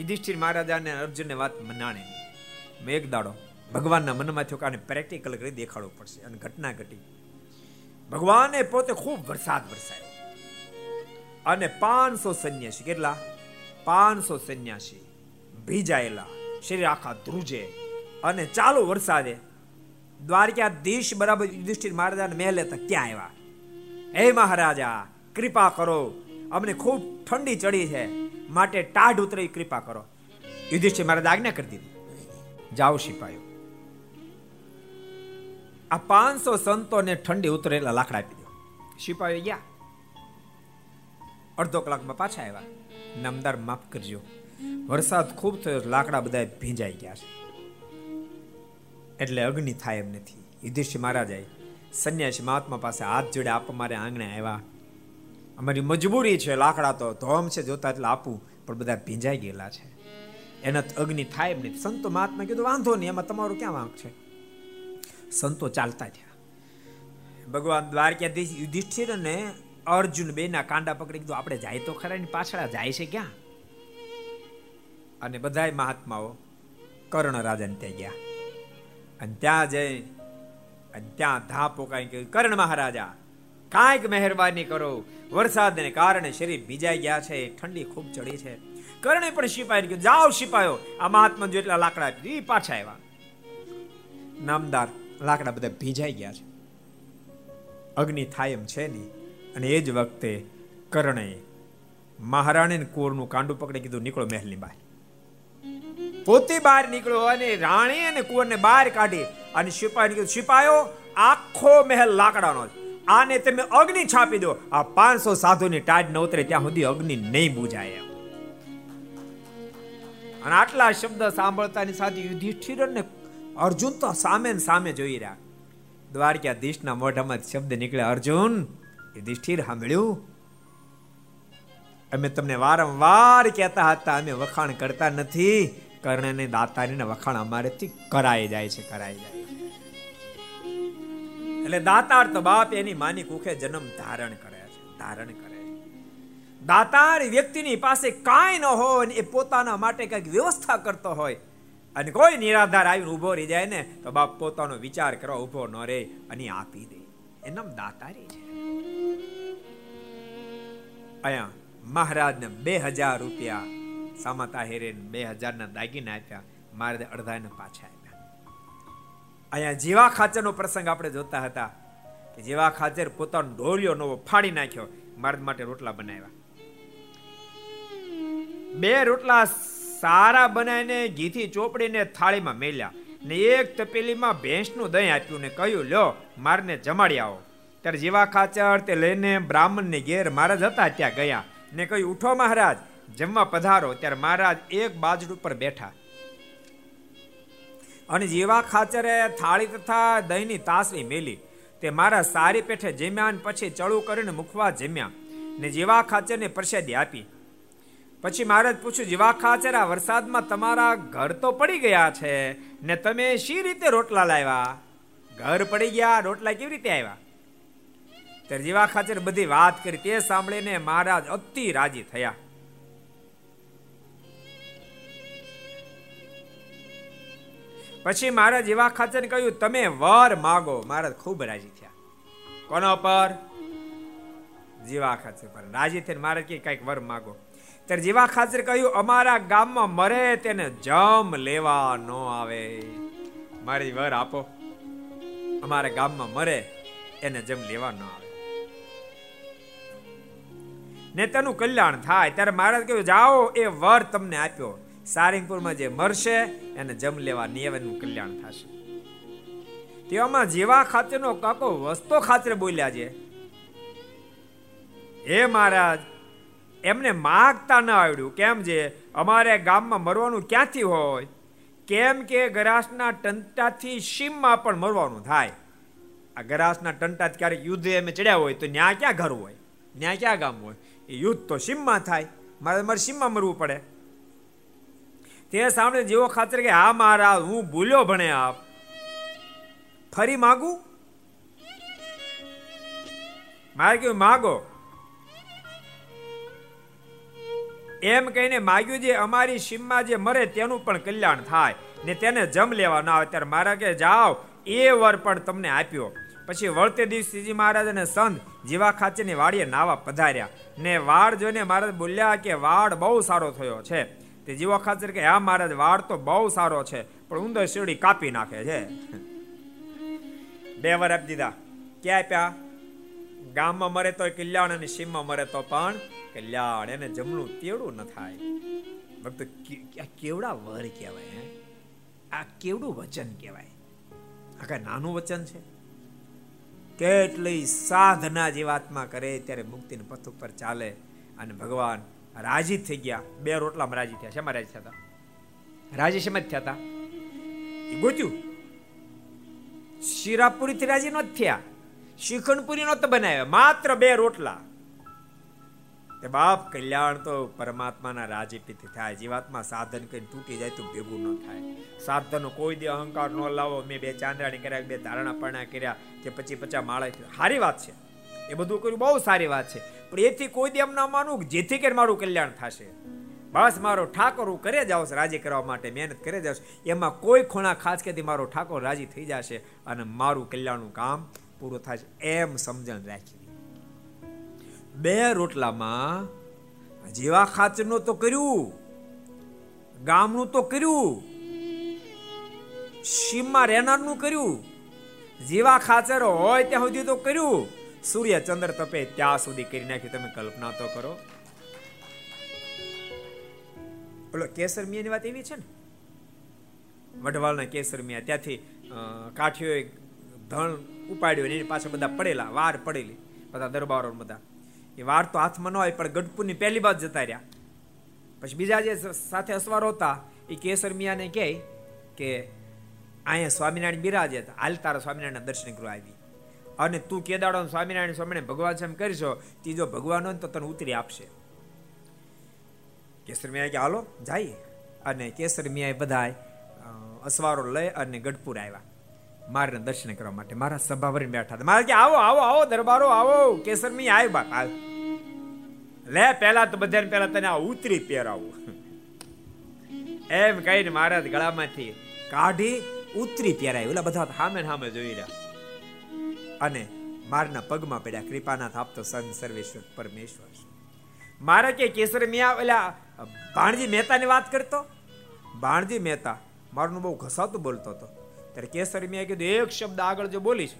યુધિષ્ઠિર મહારાજાને અર્જુનને વાત મનાણે મેં એક દાડો ભગવાનના મનમાં થયો કે પ્રેક્ટિકલ કરી દેખાડવું પડશે અને ઘટના ઘટી. ભગવાને પોતે ખૂબ વરસાદ વરસાયો. અને પાંચસો સંન્યાસી કેટલા? પાંચસો સંન્યાસી ભીજાયેલા, શરીર આખા ધ્રુજે. અને ચાલુ વરસાદે દ્વારકાધીશ બરાબર યુધિષ્ઠિર મહારાજાને મહેલે તક ત્યાં આવ્યા? હે મહારાજા, કૃપા કરો. અમને ખૂબ ઠંડી ચડી છે. માટે ટાઢ ઉતરી કૃપા કરો. યુધિષ્ઠિર મહારાજ આજ્ઞા કરી દીધી. જાઓ સિપાહીઓ આ પાંચસો સંતોને ઠંડી ઉતરેલા લાકડા આપી દો. સિપાહીઓ ગયા. અડધો કલાકમાં પાછા આવ્યા. નામદાર માફ કરજો. વરસાદ ખૂબ થયો લાકડા બધા ભીંજાઈ ગયા છે. એટલે અગ્નિ થાય એમ નથી. યુધિષ્ઠિર મહારાજાએ સંન્યાસી મહાત્મા પાસે હાથ જોડે આપ મારે આંગણે આવ્યા. અમારી મજબૂરી છે લાકડા તો ધોમ છે જોતા એટલે આપું પણ બધા ભીંજાઈ ગયેલા છે. એના અગ્નિ થાય એમ નથી. સંતો મહાત્મા કીધું વાંધો નહીં એમાં તમારું ક્યાં વાંક છે? સંતો ચાલતા થયા. ભગવાન દ્વારકાધીશ યુધિષ્ઠિર અને અર્જુન બે ના કાંડા પકડી કીધું, આપણે જાય તો ખરા ને પાછળ જાય છે ક્યાં? અને બધાય મહાત્માઓ કર્ણ રાજાને ત્યાં ગયા. અને ત્યાં જઈ, અને ત્યાં ધા પોકાઈ કહ્યું, કર્ણ મહારાજા, કાંઈક મહેરબાની કરો. વરસાદને કારણે શરીર ભીજાઈ ગયા છે, ઠંડી ખૂબ ચડી છે. કર્ણે પણ સિપાઈ ગયો જાઓ સિપાયો આ મહાત્મા જેટલા લાકડા એ પાછા આવ્યા. નામદાર લાકડા બધા ભીજાઈ ગયા છે. અગ્નિ થાય એમ છે નહીં અને એ જ વખતે કર્ણે મહારાણીને કોરનું કાંડું પકડી કીધું, નીકળો મહેલની બહાર. પોતે બહાર નીકળ્યો અને રાણી અને કુંવરને બહાર કાઢી અને સિપાહી કીધું સિપાયો આખો મહેલ લાકડાનો છે. આને તમે અગ્નિ છાપી દો. આ પાંચસો સાધુની ટાઢ ન ઉતરે ત્યાં સુધી અગ્નિ નહીં બુજાય અને આટલા શબ્દ સાંભળતાની સાથે યુધિષ્ઠિર ને અર્જુન તો સામે ને સામે જોઈ રહ્યા. દ્વારકાધીશના મોઢામાં શબ્દ નીકળે, અર્જુન, એ દિષ્ઠિર સાંભળ્યું? અમે તમને વારંવાર કહેતા હતા, અમે વખાણ કરતા નથી, કર્ણને દાતારીને વખાણ અમારેથી કરાઈ જાય છે, કરાઈ જાય એટલે દાતાર તો બાપ એની માની કુખે જન્મ ધારણ કરે છે, ધારણ કરે દાતાર વ્યક્તિની પાસે કાંઈ ન હોય એ પોતાના માટે કંઈક વ્યવસ્થા કરતો હોય. અને કોઈ નિરાધાર આવીને ઊભો રહી જાય ને, તો બાપ પોતાનો વિચાર કરવા ઊભો ન રહે અને આપી દે. એનામ દાતારી છે. અહીંયા મહારાજને બે હજાર રૂપિયા, સામાતા હેરે બે હજારના દાગીના આપ્યા, મારે અડધાને પાછા આપ્યા. અહીંયા જીવા ખાચરનો પ્રસંગ આપણે જોતા હતા કે જીવા ખાચર પોતાનો ઢોલિયો નવો ફાડી નાખ્યો, મારા માટે રોટલા બનાવ્યા. બે રોટલા સારા બનાવીને ઘીથી ચોપડીને થાળીમાં મેલ્યા ને એક તપેલીમાં ભેંસનું દહીં આપ્યું ને કહ્યું, લ્યો, મારને જમાડી આવો. ત્યારે જીવા ખાચર તે લઈને બ્રાહ્મણને ઘેર મહારાજ હતા ત્યાં ગયા ને કહ્યું, ઉઠો મહારાજ. જમવા પધારો, ત્યારે મહારાજ એક બાજુ ઉપર બેઠા. અને જીવા ખાચરે થાળી તથા દહીંની તાસવી મેલી, તે મારા સારી પેઠે જમ્યા પછી ચળું કરીને મુખવા જમ્યા ને જીવા ખાચરને પ્રસાદી આપી. પછી મહારાજ પૂછ્યું જીવા ખાચર આ વરસાદમાં તમારા ઘર તો પડી ગયા છે, ને તમે શી રીતે રોટલા લાવ્યા? ઘર પડી ગયા, રોટલા કેવી રીતે આવ્યા ત્યારે જીવા ખાચર બધી વાત કરી, તે સાંભળીને મહારાજ અતિ રાજી થયા. પછી મહારાજ જીવા ખાચર કહ્યું, તમે વર માગો. મહારાજ ખૂબ રાજી થયા. કોના પર? જીવા ખાચર પર. રાજી થઈને મહારાજ કે કંઈક વર માગો. ત્યારે જેવા ખાચર કહ્યું, અમારા ગામમાં મરે તેને જમ લેવા ન આવે. મારી વર આપો. અમારા ગામમાં મરે એને જમ લેવા ન આવે. ને તેનું કલ્યાણ થાય. ત્યારે મહારાજ કહ્યું, જાઓ, એ વર તમને આપ્યો. સારંગપુરમાં જે મરશે, એને જમ લેવા નિયમનું કલ્યાણ થશે. તેવામાં જેવા ખાતરનો કાકો વસ્તો ખાતરે બોલ્યા છે. હે મહારાજ એમને માગતા ન આવડ્યું. કેમ જે અમારે ગામમાં મરવાનું ક્યાંથી હોય? કેમ કે ગરાસના ટંટાથી સીમમાં પણ મરવાનું થાય. આ ગરાસના ટંટા ક્યારેક યુદ્ધ અમે ચડ્યા હોય તો ન્યા ક્યાં ઘર હોય? ન્યા ક્યાં ગામ હોય? એ યુદ્ધ તો સીમમાં થાય. મારે મારે સીમમાં મરવું પડે. તે સામે જેવો ખાતર કે, હા મહારાજ, હું ભૂલ્યો ભણે આપ. ફરી માગું? મારે કેવું માગો. એમ કહીને માગ્યું જે અમારી સીમમાં જે મરે તેનું પણ કલ્યાણ થાય ને તેને જમ લેવા ના આવે. ત્યારે મારા કે જાઓ, એ વર પણ તમને આપ્યો. પછી વળતે દિવસજી મહારાજ અને સંત જીવા ખાચરની વાડીએ નાવા પધાર્યા ને વાડ જોઈને મહારાજ બોલ્યા કે, વાડ બહુ સારો થયો છે. તે જીવા ખાચર કે હા મહારાજ, વાડ તો બહુ સારો છે, પણ ઉંદર શેરડી કાપી નાખે છે. બે વર આપી દીધા. ક્યાં આપ્યા? ગામમાં મરે તો કલ્યાણ અને સીમમાં મરે તો પણ કલ્યાણ એને જમણું તેવડું ન થાય. ભક્ત કેવડા વર કહેવાય આ કેવડું વચન કહેવાય? આ કઈ નાનું વચન છે? કેટલી સાધના જીવાત્મા કરે, ત્યારે મુક્તિના પથ ઉપર ચાલે અને ભગવાન રાજી થઈ ગયા. બે રોટલામાં રાજી થયા. શેમાં રાજી થયા રાજી શેમાં થયા હતા? એ ગોત્યું. શિરાપુરી થી રાજી નો થયા. શિખંડપુરી નો તો બનાવ્યા. માત્ર બે રોટલા. તે બાપ કલ્યાણ તો પરમાત્માના રાજીપીથી થાય, જીવાત્મા સાધન કરીને તૂટી જાય તો ભેગું ન થાય. સાધનો કોઈ દે અહંકાર ન લાવો. મેં બે ચાંદરાણી કર્યા, બે ધારણા પરણા કર્યા, કે પછી પચા માળા સારી વાત છે. એ બધું કર્યું, બહુ સારી વાત છે. પણ એથી કોઈ દે એમ ના માનવું જેથી કે મારું કલ્યાણ થશે. બસ મારો ઠાકોર હું કરે જાઉં રાજી કરવા માટે મહેનત કરે જાઉં એમાં કોઈ ખૂણા ખાસ કે મારો ઠાકોર રાજી થઈ જશે અને મારું કલ્યાણનું કામ પૂરું થશે એમ સમજણ રાખી. બે રોટલામાં જેવા ખાચરનું તો કર્યું, ગામનું તો કર્યું, સીમમાં રહેનારનું કર્યું, જેવા ખાચર હોય ત્યાં સુધી તો કર્યું. સૂર્ય ચંદ્ર તપે ત્યાં સુધી કરી નાખ્યું. તમે કલ્પના તો કરો. ઓલો કેસર મિયાની વાત એવી છે ને? વઢવાળના કેસર મિયા. ત્યાંથી કાઠીઓ ધણ ઉપાડ્યો એની પાછળ બધા પડેલા, વાર પડેલી. બધા દરબારો બધા. એ વાર તો હાથમાં ન હોય, પણ ગઢપુરની પહેલી બાદ જતા રહ્યા. પછી બીજા જે સાથે અસવારો હતા, એ કેસર મિયાને કહે કે, અહીંયા સ્વામિનારાયણ બિરાજે હાલ તારા સ્વામિનારાયણ દર્શન કરવા આવી. અને તું કેદાડો સ્વામિનારાયણ સ્વામીને ભગવાન છે એમ કરીશો ત્રીજો ભગવાન હોય તો તને ઉતરી આપશે. કેસર મિયા કે હાલો, જાય. અને કેસર મિયા બધા અસવારો લઈ અને ગઢપુર આવ્યા. મારે દર્શન કરવા માટે. મારા સભા ભરીને બેઠા હતા. મારે કે, આવો આવો આવો, દરબારો, આવો. કેસર મિયા આવ્યો બાપ લે, પહેલા તો બધાને પહેલા તને આ ઉતરી પહેરાવું. એમ કહીને મહારાજ ગળામાંથી કાઢી ઉતરી પહેરાય. ઓલા બધા સામે સામે જોઈ રહ્યા. અને મારના પગમાં પડ્યા. કૃપાનાથ આપતો સંત સર્વેશ્વર પરમેશ્વર મારે કે કેસર મિયા, ઓલા ભાણજી મહેતાની વાત કરતો? ભાણજી મહેતા મારું બહુ ઘસાતું બોલતો હતો. ત્યારે કેસર મિયા કીધું, એક શબ્દ આગળ જો બોલીશ,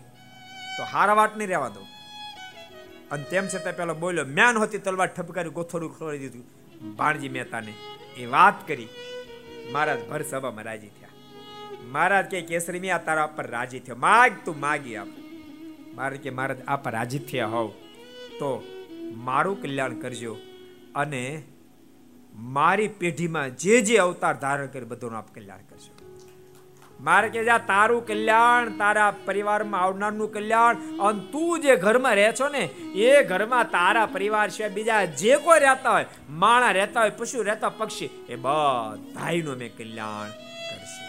તો હારા વાત નહીં રહેવા દો અને તેમ છતાં પેલો બોલ્યો, મ્યાન હોતી તલવાર ઠપકારી ગોથોડું ખોલી દીધું. ભાણજી મહેતાને એ વાત કરી, મહારાજ, ભર સભામાં રાજી થયા. મહારાજ કે, કેસરી મિયા તારા પર રાજી થયો. માગ, તું માગી આપ. મારે કે, મહારાજ પર રાજી થયા હોવ, તો મારું કલ્યાણ કરજો અને મારી પેઢીમાં જે જે અવતાર ધારણ કરી બધું આપ કલ્યાણ કરજો. મારે કે જા, તારું કલ્યાણ, તારા પરિવારમાં આવનારનું કલ્યાણ, અને તું જે ઘરમાં રહે છો ને, એ ઘરમાં તારા પરિવાર છે બીજા જે કોઈ રહેતા હોય, માણા રહેતા હોય, પશુ રહેતા પક્ષી, એ બધાનું મેં કલ્યાણ કરશે.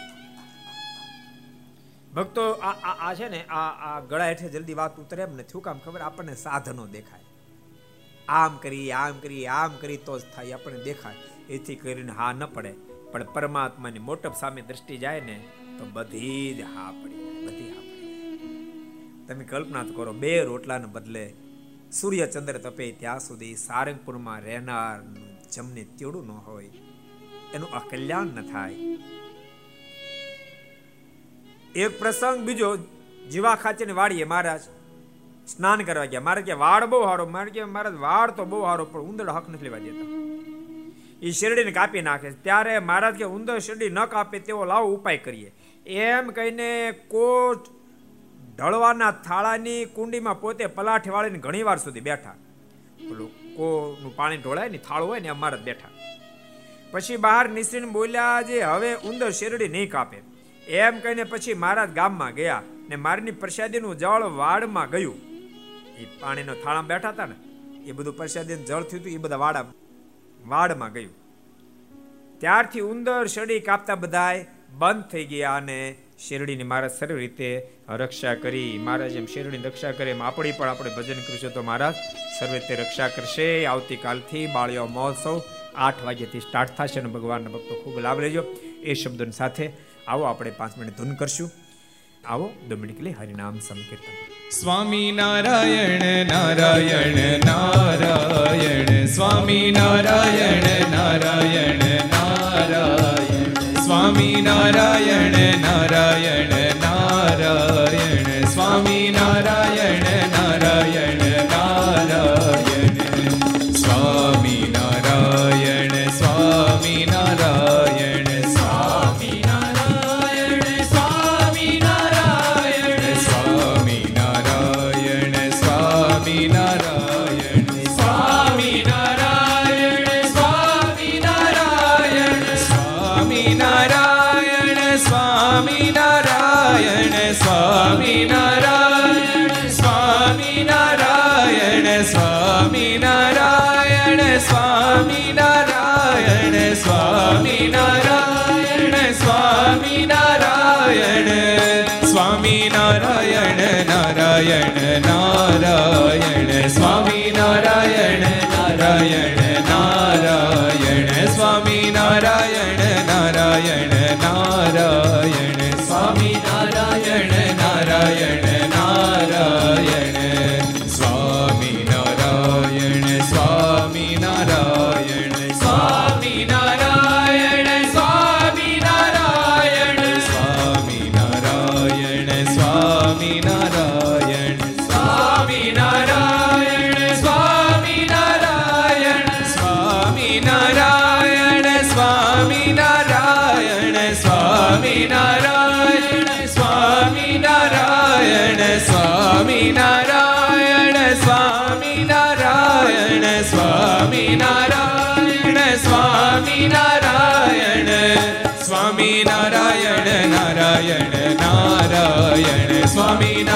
ભક્તો, આ આ છે ને, આ આ ગળા હેઠે જલ્દી વાત ઉતરે એમ નથી કામ ખબર? આપણને સાધનો દેખાય. આમ કરી આમ કરી આમ કરી તો જ થાય, આપણને દેખાય. એથી કરીને હા ન પડે. પણ પરમાત્માની મોટપ સામે દ્રષ્ટિ જાય ને તો બધી જ હા પડી બધી હા પડી તમે કલ્પના તો કરો, બે રોટલાને બદલે સૂર્યચંદ્ર તપે ત્યાં સુધી સારંગપુરમાં રહેનાર જમને તેડું ન હોય. એનું અકલ્યાણ ન થાય. એક પ્રસંગ બીજો, જીવા ખાચરની વાડીએ મહારાજ સ્નાન કરવા ગયા. મારે કે વાળ બહુ સારો મારે કે મહારાજ વાળ તો બહુ સારો પણ ઉંદર હક નથી લેવા દેતા. એ શેરડીને કાપી નાખે. ત્યારે મહારાજ કે ઉંદર શેરડી ન કાપે તેવો લાવો ઉપાય કરીએ. એમ કહીને કોટ ઢળવાના થાળાની કુંડીમાં પોતે પલાઠી વાળીને ઘણી વાર સુધી બેઠા. પેલું કોનું પાણી ઢોળાય ને થાળો હોય ને અમારા બેઠા. પછી બહાર નીસરીને બોલ્યા જે હવે ઉંદર શેરડી નહીં કાપે. એમ કહીને પછી મારા ગામમાં ગયા ને મારની પ્રસાદીનું જળ વાડમાં ગયું. એ પાણીનો થાળામાં બેઠા હતા ને, એ બધું પ્રસાદીનું જળ થયું હતું એ બધા વાડા વાડમાં ગયું. ત્યારથી ઉંદર શેરડી કાપતા બધાય બંધ થઈ ગયા અને શેરડીની મહારાજ સર્વ રીતે રક્ષા કરી. મહારાજ એમ શેરડીની રક્ષા કરે એમ આપણી પણ આપણે ભજન કરીશું. તો મહારાજ, સર્વ રીતે રક્ષા કરશે. આવતીકાલથી બાળિયો મહોત્સવ આઠ વાગ્યાથી સ્ટાર્ટ થશે અને ભગવાનના ભક્તો ખૂબ લાભ લેજો. એ શબ્દોની સાથે આવો આપણે પાંચ મિનિટ ધૂન કરશું. આવો ડોમિનિકલી હરિનામ સંકીર્તન. સ્વામી નારાયણ નારાયણ નારાયણ. સ્વામી નારાયણ નારાયણ નારાયણ. ी नारायण नारायण।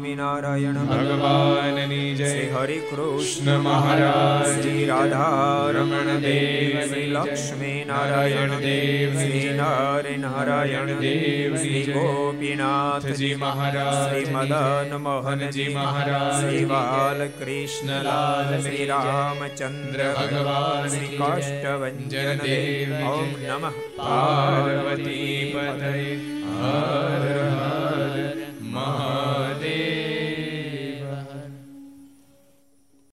સ્વામિનારાયણ ભગવાનની જય. હરિ કૃષ્ણ મહારાજ શ્રી રાધા રમણ દેવ શ્રી. લક્ષ્મી નારાયણ દેવ શ્રી નારાયણ દેવ શ્રી. ગોપીનાથજી મહારાજ શ્રી મદન મોહનજી મહારાજ શ્રી. બાલકૃષ્ણલાલ શ્રી રામચંદ્ર ભગવાન શ્રી જય. દેવ. ઓમ નમઃ. પાર્વતી પતયે મહાદેવ.